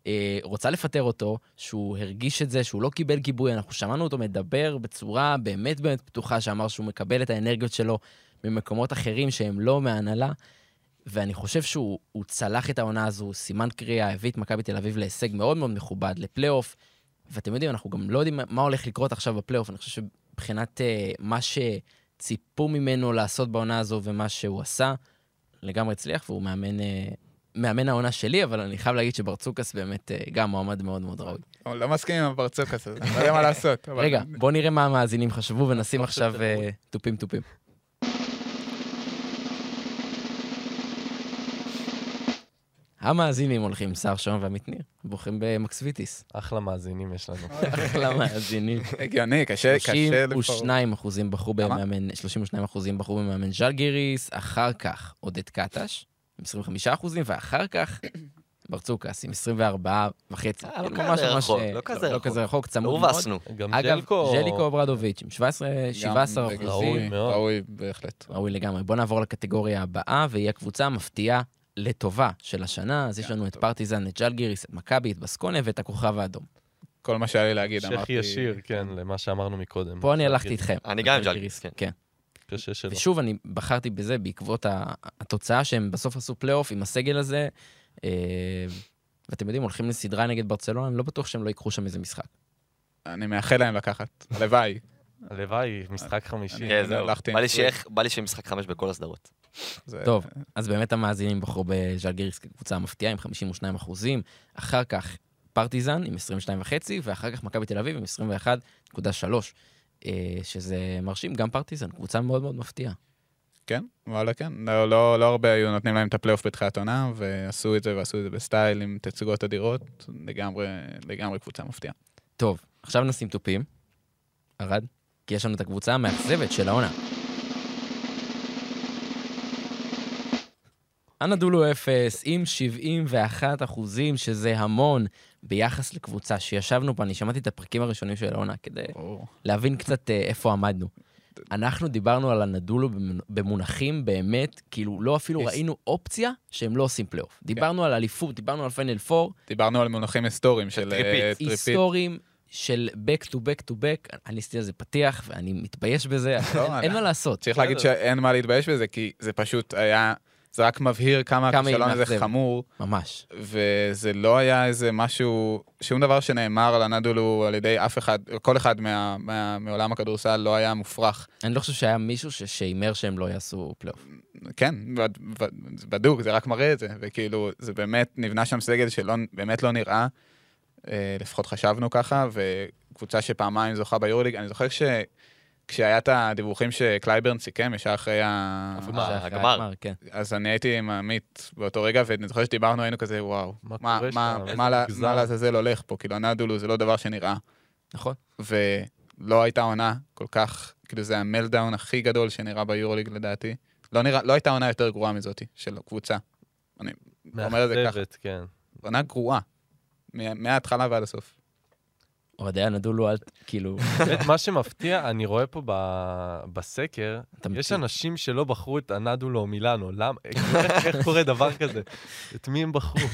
A: אה, רוצה לפטר אותו, שהוא הרגיש את זה, שהוא לא קיבל גיבוי. אנחנו שמענו אותו מדבר בצורה באמת באמת פתוחה, שאמר שהוא מקבל את האנרגיות שלו ממקומות אחרים שהם לא מההנהלה. ואני חושב שהוא הוא צלח את העונה הזו, סימן קריאה, הביא את מכבי תל אביב להישג מאוד מאוד מכובד, לפלייאוף. ואתם יודעים, אנחנו גם לא יודעים מה- הולך לקרות עכשיו בפלייאוף. אני חושב שמבחינת uh, מה שציפו ממנו לעשות בעונה הזו ומה שהוא עשה, לגמרי הצליח, והוא מאמן, uh, מאמן העונה שלי, אבל אני חייב להגיד שברצוקס באמת uh, גם מועמד מאוד מאוד ראוי.
D: לא מסכים עם הברצוקס הזה, לא יודע מה לעשות.
A: רגע, בוא נראה מה המאזינים חשבו ונשים עכשיו. אה, תופים תופים. המאזינים הולכים שר שון ועמית ניר, בוחרים במקסוויטיס.
B: אחלה מאזינים יש לנו.
A: אחלה מאזינים.
D: הגיוני, קשה, קשה לבחור.
A: 32 אחוזים בחרו? במאמן, 32 אחוזים בחרו במאמן ז'לגיריס, אחר כך עודד קטש, עם 25 אחוזים, ואחר כך ברצוקס עם 24 וחצי.
C: לא כזה רחוק, לא כזה
A: לא
C: רחוק.
A: כזה רחוק, צמוד
C: לא
A: מאוד.
C: הובסנו.
B: גם
A: אגב,
B: ג'לקו...
A: ז'ליקו אברדוביץ' עם 17, 17
D: גם
A: אחוזים.
B: ראוי מאוד.
D: ראוי בהחלט.
A: ראוי לגמרי. בואו נעבור לקטגוריה הבאה, והיא הקבוצה המפתיעה לטובה של השנה. אז יש לנו את פרטיזן, את ז'לגיריס, את מכבי, את בסקוניה ואת הכוכב האדום.
D: כל מה שהיה לי להגיד, אמרתי...
B: ישיר, כן, למה שאמרנו מקודם.
A: פה אני הלכתי איתכם.
C: אני גם עם ז'לגיריס, כן.
A: כן. ושוב, אני בחרתי בזה בעקבות התוצאה שהם בסוף עשו פלייאוף עם הסגל הזה. אה, ואתם יודעים, הולכים לסדרה נגד ברצלונה, אני לא בטוח שהם לא ייקחו שם איזה משחק.
D: אני מאחל להם לקחת, הלוואי.
B: הלוואי, משחק חמישי.
C: כן, זהו. בא לי. שיהיה- בא לי שיהיה משחק חמש בכל הסדרות.
A: טוב, אז באמת המאזינים בחרו בז'לגיריס כקבוצה המפתיעה עם 52 אחוזים, אחר כך פרטיזן עם 22 וחצי, ואחר כך מכבי תל אביב עם 21.3, אה, שזה מרשים, גם פרטיזן, קבוצה מאוד מאוד מפתיעה.
D: כן, וואלה כן. לא, לא, לא הרבה היו נותנים להם את הפלייאוף בתחילת עונה, ועשו את זה, ועשו את זה בסטייל עם תצוגות אדירות. לגמרי, לגמרי קבוצה מפתיעה.
A: טוב, עכשיו נשים תופים. ארד, כי יש לנו את הקבוצה המאכזבת של העונה. אנאדולו אפס עם 71 אחוזים, שזה המון ביחס לקבוצה שישבנו פה, אני שמעתי את הפרקים הראשונים של העונה כדי להבין קצת אה, איפה עמדנו. אנחנו דיברנו על אנאדולו במונ- במונחים באמת, כאילו, לא אפילו ראינו אופציה שהם לא עושים פלייאוף. דיברנו על אליפות, דיברנו על פיינל 4,
D: דיברנו על מונחים היסטוריים של. אה, three-peat.
A: היסטוריים של back to back to back. אני עשיתי על זה פתיח, ואני מתבייש בזה,
D: לא,
A: אין- מה לעשות.
D: צריך להגיד שאין מה להתבייש בזה, כי זה פשוט היה, זה רק מבהיר כמה הכישלון הזה. חמור,
A: ממש.
D: וזה לא היה איזה משהו, שום דבר שנאמר על הנדולו על ידי אף אחד, כל אחד מה- מה- מעולם הכדורסל לא היה מופרך.
A: אני לא חושב שהיה מישהו שהימר שהם לא יעשו פלייאוף.
D: כן, בדוק, זה רק מראה את זה, וכאילו, זה באמת, נבנה שם סגל שבאמת לא נראה, אה, לפחות חשבנו ככה, וקבוצה שפעמיים זוכה ביורוליג, אני זוכר ש... כשהיה את הדיווחים שקלייברן סיכם, ישר אחרי.
C: הגמר.
A: כן.
D: אז אני הייתי עם עמית באותו רגע, ואני זוכר שדיברנו, היינו כזה, וואו,
B: מה
D: לעזאזל הולך פה? כאילו, אנאדולו זה לא דבר שנראה.
A: נכון.
D: ולא הייתה עונה כל כך, כאילו זה ה meltdown הכי גדול שנראה ביורוליג לדעתי. לא, לא הייתה עונה יותר גרועה מזאתי, של קבוצה. אני אומר את זה ככה.
B: מאכזבת, כן.
D: עונה גרועה. מה- מההתחלה ועד הסוף.
A: אוהדי אנדולו, אל... כאילו,
B: מה שמפתיע, אני רואה פה ב- בסקר, יש. אנשים שלא בחרו את אנדולו או מילאנו. למה? איך קורה דבר כזה? את מי הם בחרו?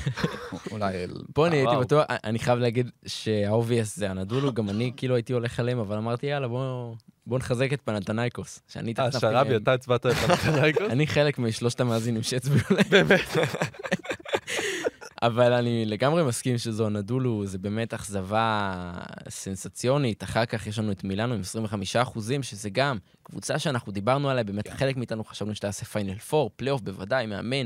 D: אולי...
A: פה אני הייתי. בטוח, אני חייב להגיד שה obvious זה אנדולו, גם אני כאילו הייתי הולך עליהם, אבל אמרתי, יאללה, בוא בוא נחזק את פנתנייקוס. שאני
B: אה, שרבי. אתה הצבעת לפנתנייקוס?
A: אני חלק משלושת המאזינים שהצביעו להם.
B: באמת.
A: אבל אני לגמרי מסכים שזו אנדולו, זה באמת אכזבה סנסציונית. אחר כך יש לנו את מילאנו עם 25 אחוזים, שזה גם קבוצה שאנחנו דיברנו עליה, באמת
D: כן.
A: חלק מאיתנו חשבנו שתעשה פיינל 4, פלייאוף בוודאי, מאמן,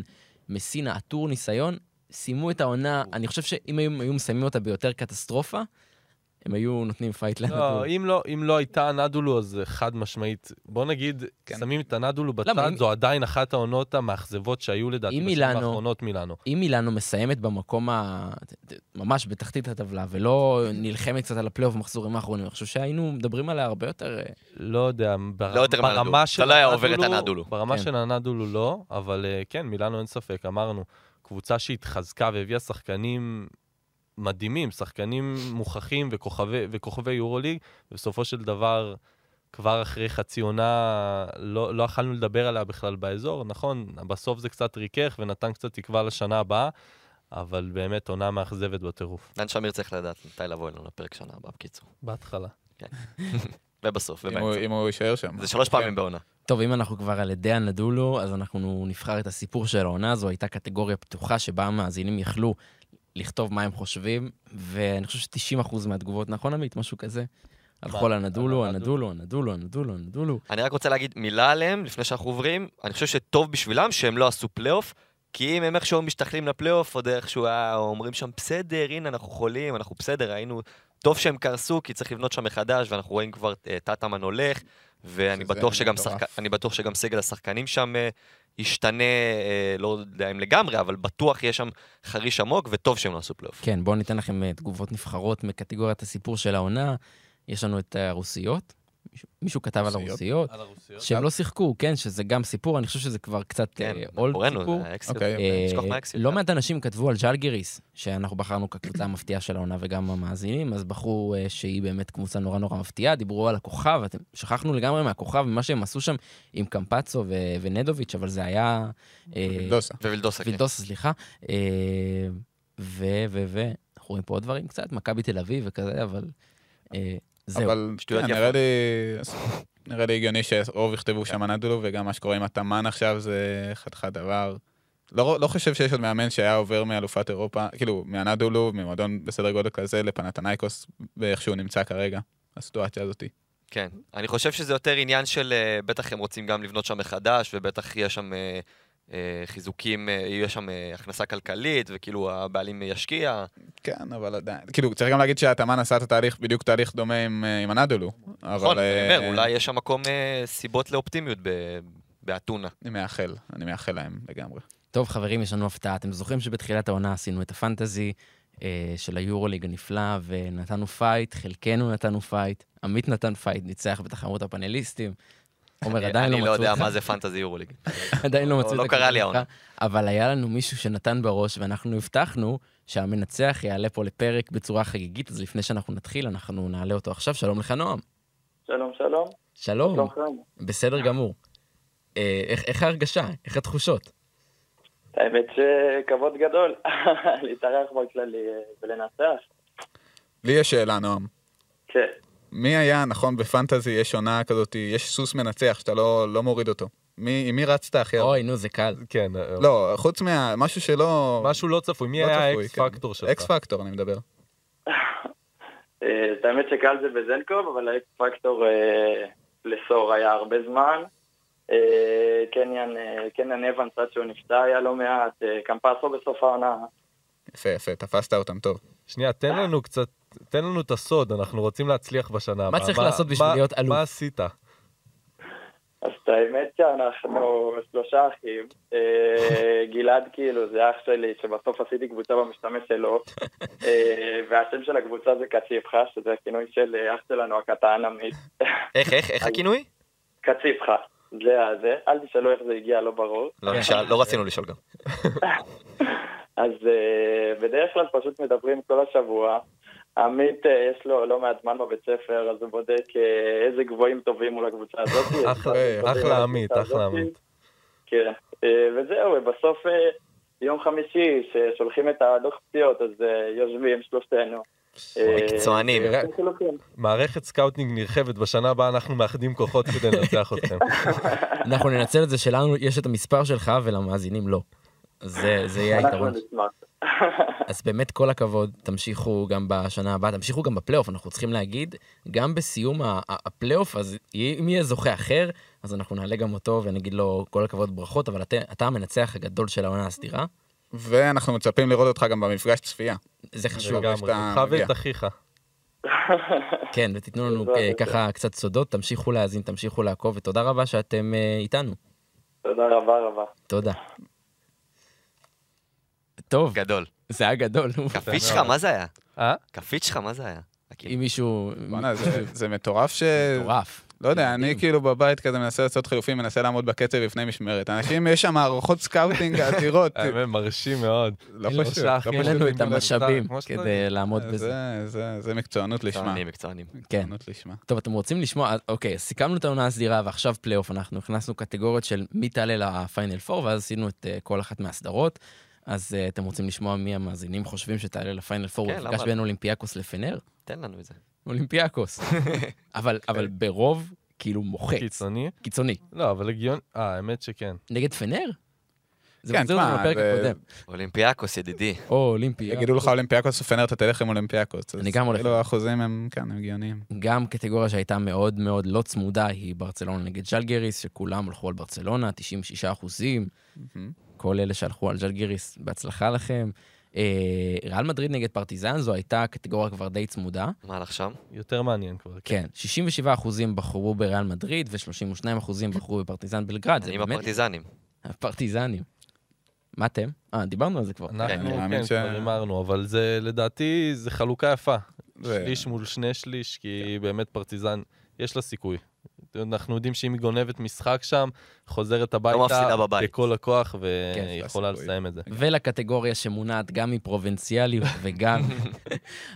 A: מסינה, עטור ניסיון. סיימו את העונה, אני חושב שאם היו, היו מסיימים אותה ביותר קטסטרופה, הם היו נותנים fight
B: לא,
A: לאנדולו.
B: אם לא, אם לא הייתה אנדולו, אז חד משמעית. בוא נגיד,
D: כן.
B: שמים את אנדולו
A: למה,
B: בצד,
A: אם-
B: זו עדיין אחת העונות המאכזבות שהיו לדעתי
A: אם
B: בשנים
A: מילאנו-
B: האחרונות מילאנו.
A: אם מילאנו מסיימת במקום ה... ממש בתחתית הטבלה, ולא נלחמת קצת על הפלייאוף במחזורים האחרונים, אני חושב שהיינו מדברים עליה הרבה יותר... אה,
B: לא יודע, בר...
C: לא יותר.
B: ברמה
C: אתה
B: של
C: לא היה עובר את
B: הנדולו-
C: הנדולו.
B: ברמה
A: כן.
B: של הנדולו לא, אבל אה, כן, מילאנו אין ספק, אמרנו, קבוצה שהתחזקה והביאה שחקנים מדהימים, שחקנים מוכחים וכוכבי, וכוכבי יורוליג, ובסופו של דבר, כבר אחרי חצי עונה, לא, לא יכלנו לדבר עליה בכלל באזור, נכון, בסוף זה קצת ריכך ונתן קצת תקווה לשנה הבאה, אבל באמת עונה מאכזבת בטירוף.
C: דן שמיר צריך לדעת מתי לבוא אלינו לפרק שנה הבאה, בקיצור.
B: בהתחלה.
C: ובסוף,
D: אם הוא-
C: ובאמצע.
D: אם הוא יישאר שם.
C: זה שלוש
D: כן.
C: פעמים בעונה.
A: טוב, אם אנחנו כבר על ידי הנדולו, אז אנחנו נבחר את הסיפור של העונה הזו. הייתה קטגוריה פתוחה שבה המאזינים יכלו לכתוב מה הם חושבים, ואני חושב ש-90% מהתגובות, נכון עמית? משהו כזה? הלכו על הנדולו, הנדולו, הנדולו, הנדולו, הנדולו.
C: אני רק רוצה להגיד מילה עליהם, לפני שאנחנו עוברים. אני חושב שטוב בשבילם שהם לא עשו פלייאוף, כי אם הם איכשהו משתחלים לפלייאוף, עוד איכשהו אומרים שם, בסדר, הנה, אנחנו חולים, אנחנו בסדר, היינו... טוב שהם קרסו, כי צריך לבנות שם מחדש, ואנחנו רואים כבר אה, אטאמן הולך, ואני בטוח שגם. שחק... בטוח שגם סגל השחקנים שם אה, ישתנה, אה, לא יודע אם לגמרי, אבל בטוח יהיה שם חריש עמוק, וטוב שהם לא עשו פלייאוף.
A: כן, בואו ניתן לכם אה, תגובות נבחרות מקטגוריית הסיפור של העונה. יש לנו את הרוסיות. מישהו, מישהו כתב על
D: רוסיות?
A: הרוסיות,
B: על הרוסיות.
A: שהם לא שיחקו, כן, שזה גם סיפור, אני חושב שזה כבר קצת
C: כן,
A: old
C: מאחורינו,
A: סיפור.
C: האקסיט.
D: אוקיי.
A: אה,
C: נשכח מהאקסיט.
A: לא מעט אנשים כתבו על ז'לגיריס, שאנחנו בחרנו כקבוצה המפתיעה של העונה וגם המאזינים, אז בחרו אה, שהיא באמת קבוצה נורא נורא מפתיעה, דיברו על הכוכב, אתם שכחנו לגמרי מהכוכב, ממה שהם עשו שם עם קמפצו ו- ונדוביץ', אבל זה היה... אה,
D: דוסה.
C: ווילדוסה, כן.
A: וילדוס, סליחה. אה, ו... ו... ו... אנחנו רואים פה עוד דברים קצת, מכבי תל אביב וכזה, אבל... זהו.
D: אבל
C: שטויות
D: כן,
C: יפות.
D: נראה לי... נראה לי הגיוני שרוב יכתבו שם הנדולו, וגם מה שקורה עם התאמן עכשיו זה חתיכת דבר. לא, לא חושב שיש עוד מאמן שהיה עובר מאלופת אירופה, כאילו, מהנדולו, ממועדון בסדר גודל כזה, לפנתנייקוס, באיך שהוא נמצא כרגע, הסיטואציה הזאתי.
C: כן. אני חושב שזה יותר עניין של, אה, בטח הם רוצים גם לבנות שם מחדש, ובטח יהיה שם אה, חיזוקים, אה, יהיה שם אה, הכנסה כלכלית, וכאילו הבעלים ישקיע.
D: כן, אבל עדיין, כאילו, צריך גם להגיד שאטאמן עשה את התהליך, בדיוק תהליך דומה עם, אה, עם אנדולו.
C: נכון,
D: אבל,
C: אני
D: אה,
C: אומר, אולי יש שם מקום אה, סיבות לאופטימיות ב- באתונה.
D: אני מאחל, אני מאחל להם לגמרי.
A: טוב, חברים, יש לנו הפתעה. אתם זוכרים שבתחילת העונה עשינו את ה fantasy אה, של היורוליג הנפלא, ונתנו fight, חלקנו נתנו fight, עמית נתן fight, ניצח בתחרות הפאנליסטים. עומר,
C: אני-
A: עדיין לא
C: אני
A: מצאו
C: לא יודע
A: אותך.
C: מה זה fantasy יורוליג.
A: עדיין לא
C: לא-
A: מצאו
C: לא
A: את
C: קרה לי העונה.
A: אבל היה לנו מישהו שנתן בראש, ואנחנו הבטחנו שהמנצח יעלה פה לפרק בצורה חגיגית, אז לפני שאנחנו נתחיל, אנחנו נעלה אותו עכשיו. שלום לך, נועם.
E: שלום, שלום.
A: שלום? בסדר גמור. אה, איך ההרגשה? איך התחושות?
E: האמת שכבוד גדול להתארח בכללי ולנצח.
D: לי יש שאלה, נועם.
E: כן.
D: מי היה, נכון, בפנטזי יש עונה כזאת, יש סוס מנצח שאתה לא, לא מוריד אותו. מי, עם מי רצת הכי הרבה?
A: אוי, נו, זה קל.
B: כן, אה,
D: לא, חוץ מה... משהו שלא...
B: משהו לא צפוי. מי
D: לא
B: היה
D: ה
B: X
D: כן.
B: פקטור שלך?
D: X factor, אני מדבר.
E: אה, את האמת שקל זה וזנקוב, אבל ה X factor אה, לסור היה הרבה זמן. אה, קינן, קינן אוונס עד שהוא נפצע היה לא מעט. קמפצו בסוף העונה.
D: יפה, יפה, תפסת אותם טוב.
B: שנייה, תן לנו קצת, תן לנו את הסוד, אנחנו רוצים להצליח בשנה הבאה.
A: צריך לעשות בשביל
B: מה-
A: להיות אלוף?
B: מה עשית?
E: אז את האמת שאנחנו שלושה אחים. אה, גלעד כאילו זה אח שלי, שבסוף עשיתי קבוצה במשתמש שלו. אה, והשם של הקבוצה זה קציפחה, שזה הכינוי של אה, אח שלנו הקטן עמית.
C: איך, איך, איך הכינוי?
E: קציפחה. זה הזה. אל תשאלו איך זה הגיע, לא ברור.
C: לא, נשאל- לא רצינו לשאול גם.
E: אז uh, בדרך כלל פשוט מדברים כל השבוע. עמית, uh, יש לו לא מעט זמן בבית ספר, אז הוא בודק uh, איזה גבוהים טובים מול הקבוצה הזאת.
B: אחלה-
E: מול
B: עמית, אחלה. עמית.
E: כן, וזהו, ובסוף אה, יום חמישי, ששולחים את הדוח פציעות, אז יושבים שלושתנו. אה,
C: מקצוענים.
B: מערכת scouting נרחבת, בשנה הבאה אנחנו מאחדים כוחות כדי לנצח אתכם.
A: אנחנו ננצל את זה שלנו, יש את המספר שלך ולמאזינים לא. זה זה יהיה
E: אנחנו
A: היתרון.
E: נשמח.
A: אז באמת כל הכבוד, תמשיכו גם בשנה הבאה, תמשיכו גם בפלייאוף, אנחנו צריכים להגיד, גם בסיום הפלייאוף, אז אם יהיה זוכה אחר, אז אנחנו נעלה גם אותו ונגיד לו כל הכבוד ברכות, אבל אתה, אתה המנצח הגדול של העונה הסדירה,
D: ואנחנו מצפים לראות אותך גם במפגש צפייה.
A: זה חשוב,
B: אותך
D: מגיע.
B: ואת אחיך.
A: כן, ותיתנו לנו אה. ככה קצת סודות, תמשיכו להאזין, תמשיכו לעקוב, ותודה רבה שאתם אה, איתנו.
E: תודה רבה רבה.
A: תודה. טוב,
C: גדול.
A: זה היה גדול.
C: כפית שלך, מה זה היה?
B: אה?
C: כפית שלך, מה זה היה?
A: אם מישהו...
D: בוא'נה, זה- מטורף ש...
A: מטורף.
D: לא יודע, אני כאילו בבית כזה מנסה לעשות חילופים, מנסה לעמוד בקצב לפני משמרת. אנשים, יש שם מערכות scouting אדירות.
B: האמת, מרשים מאוד.
D: לא פשוט, לא.
A: אין. לנו את המשאבים. כדי לעמוד בזה.
D: זה- זה- זה מקצוענות לשמה.
C: מקצוענים, מקצוענים.
A: כן.
D: מקצוענות לשמה.
A: טוב, אתם רוצים לשמוע, אז, אוקיי, סיכמנו את העונה הסדירה ועכשיו פלייאוף, אנחנו הכנסנו קטגוריות של מי תעלה לפיינל 4, ואז עשינו את אה, כל אחת מהסדרות. אז אה, אתם רוצים לשמוע מי המאזינים חושבים שתעלה לפיינל 4,
C: כן,
A: במפגש בין אולימפיאקוס לפנר?
C: תן לנו את זה.
A: אולימפיאקוס. אבל, אבל ברוב, כאילו מוחץ.
B: קיצוני?
A: קיצוני.
B: לא, אבל הגיון... אה, האמת שכן.
A: נגד פנר? זה
D: כן, תשמע,
A: לפרק הקודם.
C: אולימפיאקוס, ידידי.
A: או אולימפי.
D: יגידו לך אולימפיאקוס ופנר, אתה תלך עם אולימפיאקוס.
A: אני גם הולך.
D: כאילו האחוזים הם, כן, הם הגיוניים.
A: גם קטגוריה שהייתה מאוד מאוד לא צמודה היא ברצלונה נגד ז'לגיריס, שכולם הלכו על ברצלונה, 96 אחוזים. כל אלה שהלכו על ז'לגיריס, בהצלחה לכם. אה, ריאל מדריד נגד פרטיזן, זו הייתה קטגוריה כבר די צמודה.
C: מה הלך שם?
B: יותר מעניין כבר.
A: כן, 67 אחוזים בחרו בריאל מדריד ו-32 אחוזים בחרו בפרטיזן בלגרד.
C: אני
A: באמת...
C: בפרטיזנים.
A: הפרטיזנים. מה אתם? אה, דיברנו על זה כבר.
B: אנחנו, כן,
D: ש-
B: כבר הימרנו, אבל זה, לדעתי, זה חלוקה יפה. שליש מול שני שליש, כי
A: כן.
B: באמת פרטיזן, יש לה סיכוי. אנחנו יודעים שאם היא גונבת משחק שם, חוזרת הביתה,
C: לא מפסידה בבית.
B: בכל הכוח,
A: כן,
B: ויכולה
D: סיכוי.
B: לסיים את זה.
A: ולקטגוריה שמונעת גם מפרובינציאליות וגם,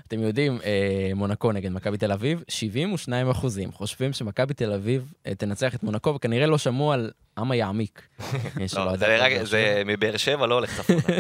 A: אתם יודעים, אה, מונקו נגד מכבי תל אביב, 72 אחוזים חושבים שמכבי תל אביב אה, תנצח את מונקו, וכנראה לא שמעו על עמה יעמיק. לו
C: לא, זה מבאר שבע, לא הולך צפונה.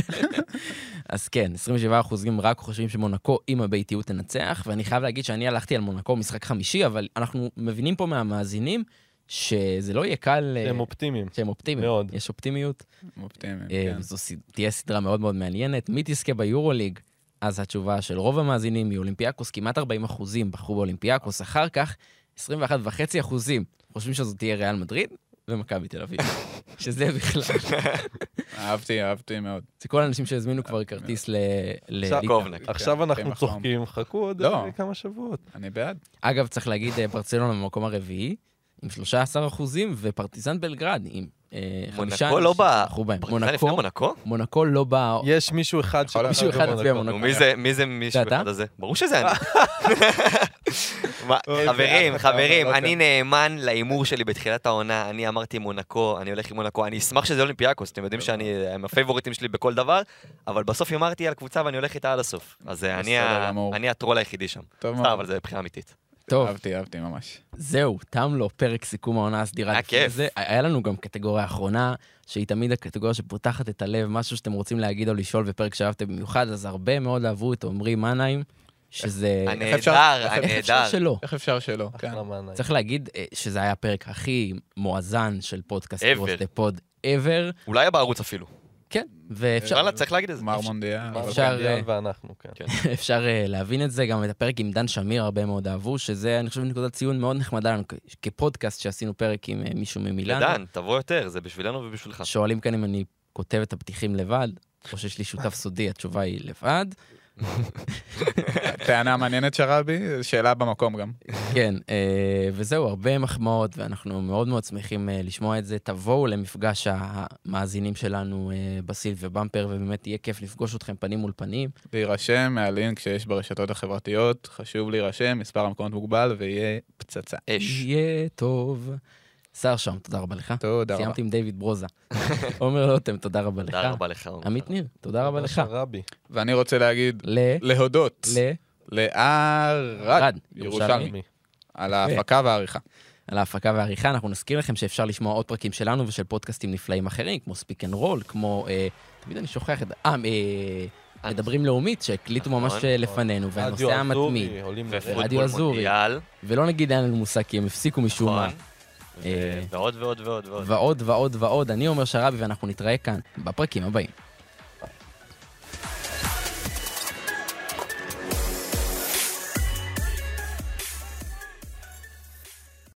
A: אז כן, 27 אחוזים רק חושבים שמונקו עם הביתיות תנצח, ואני חייב להגיד שאני הלכתי על מונקו משחק חמישי, אבל אנחנו מבינים פה מהמאזינים שזה לא יהיה קל... אה,
B: הם אופטימיים.
A: שהם אופטימיים.
B: מאוד.
A: יש אופטימיות.
D: אופטימיים,
A: אה,
D: כן.
A: זו תהיה סדרה מאוד מאוד מעניינת. מי תזכה ביורוליג? אז התשובה של רוב המאזינים היא אולימפיאקוס, כמעט 40 אחוזים בחרו באולימפיאקוס, אחר כך 21.5 אחוזים חושבים שזו תהיה ריאל מדריד ומכבי תל אביב. שזה בכלל.
D: אהבתי, אהבתי מאוד.
A: זה כל האנשים שהזמינו כבר כרטיס ל- לליגה.
B: עכשיו
D: כן,
B: אנחנו
D: כן,
B: צוחקים, חכו עוד
D: לא.
B: אה, כמה שבועות.
D: אני בעד.
A: אגב, צריך להגיד, אה, ברצלונה במקום הרביעי, עם 13 אחוזים, ופרטיזן בלגרד עם אה,
C: מונקו לא בא.
A: מונקו,
C: מונקו?
A: מונקו לא בא...
B: יש מישהו אחד
D: יכול
A: מישהו אחד הצביע מונקו.
C: מי זה- מי זה מישהו? אחד הזה? ברור שזה אני. חברים, חברים,
D: אתה,
C: אני נאמן להימור שלי בתחילת העונה, אני אמרתי מונקו, אני הולך עם מונקו, אני אשמח שזה אולימפיאקוס, אתם יודעים שאני, הם הפייבוריטים שלי בכל דבר, אבל בסוף הימרתי על קבוצה ואני הולך איתה עד הסוף. אז אה, אני הטרול היחידי שם.
D: טוב מאוד.
C: אבל זה מבחינה אמיתית.
A: טוב,
D: אהבתי, אהבתי ממש.
A: זהו, תם לו פרק סיכום העונה הסדירה.
C: היה כיף.
A: זה. היה לנו גם קטגוריה אחרונה, שהיא תמיד הקטגוריה שפותחת את הלב, משהו שאתם רוצים להגיד או לשאול בפרק שאהבתם במיוחד, אז הרבה מאוד אהבו את עמרי מנהיים, שזה...
C: הנהדר,
D: איך
A: איך אפשר
C: הנהדר.
A: שלא?
D: איך אפשר שלא? כן.
A: צריך להגיד אה, שזה היה הפרק הכי מואזן של פודקאסט. רוס דה פוד ever.
C: אולי בערוץ אפילו.
A: כן, ואפשר
C: וואלה, צריך להגיד את זה.
D: גמר מונדיאל.
B: מר
A: אפשר, אה,
B: ואנחנו, כן.
A: אפשר אה, להבין את זה, גם את הפרק עם דן שמיר הרבה מאוד אהבו, שזה, אני חושב, נקודת ציון מאוד נחמדה לנו, כפודקאסט שעשינו פרק עם מישהו ממילאנו.
C: לדן, תבוא יותר, זה בשבילנו ובשבילך.
A: שואלים כאן אם אני כותב את הפתיחים לבד, או שיש לי שותף סודי, התשובה היא לבד.
D: טענה מעניינת שרבי, שאלה במקום גם.
A: כן, אה, וזהו, הרבה מחמאות, ואנחנו מאוד מאוד שמחים אה, לשמוע את זה. תבואו למפגש המאזינים שלנו אה, בסיל ובמפר, ובאמת יהיה כיף לפגוש אתכם פנים מול פנים.
D: להירשם מהלינק שיש ברשתות החברתיות, חשוב להירשם, מספר המקומות מוגבל ויהיה פצצה.
C: אש.
A: יהיה טוב. שר שם, תודה רבה לך.
D: תודה רבה.
A: סיימתי עם דיוויד ברוזה. עומר לוטם, תודה רבה לך.
C: תודה רבה לך.
A: עמית ניר, תודה רבה לך.
B: רבי.
D: ואני רוצה להגיד. להודות
A: ל...
D: לערד
A: רד,
D: ירושלמי על ההפקה והעריכה.
A: על ההפקה והעריכה. אנחנו נזכיר לכם שאפשר לשמוע עוד פרקים שלנו ושל פודקאסטים נפלאים אחרים, כמו Speak and Roll, כמו... אה, תמיד אני שוכח את... אה, אה, מדברים לאומית, שהקליטו
C: נכון,
A: ממש אה,
C: נכון.
A: לפנינו, והנושא המתמיד. ורדיו אזורי. ולא נגיד אין לנו מושג, כי הם הפסיקו משום מה. אה,
C: ועוד ועוד ועוד ועוד.
A: ועוד ועוד ועוד. אני אומר שרבי, ואנחנו נתראה כאן בפרקים הבאים.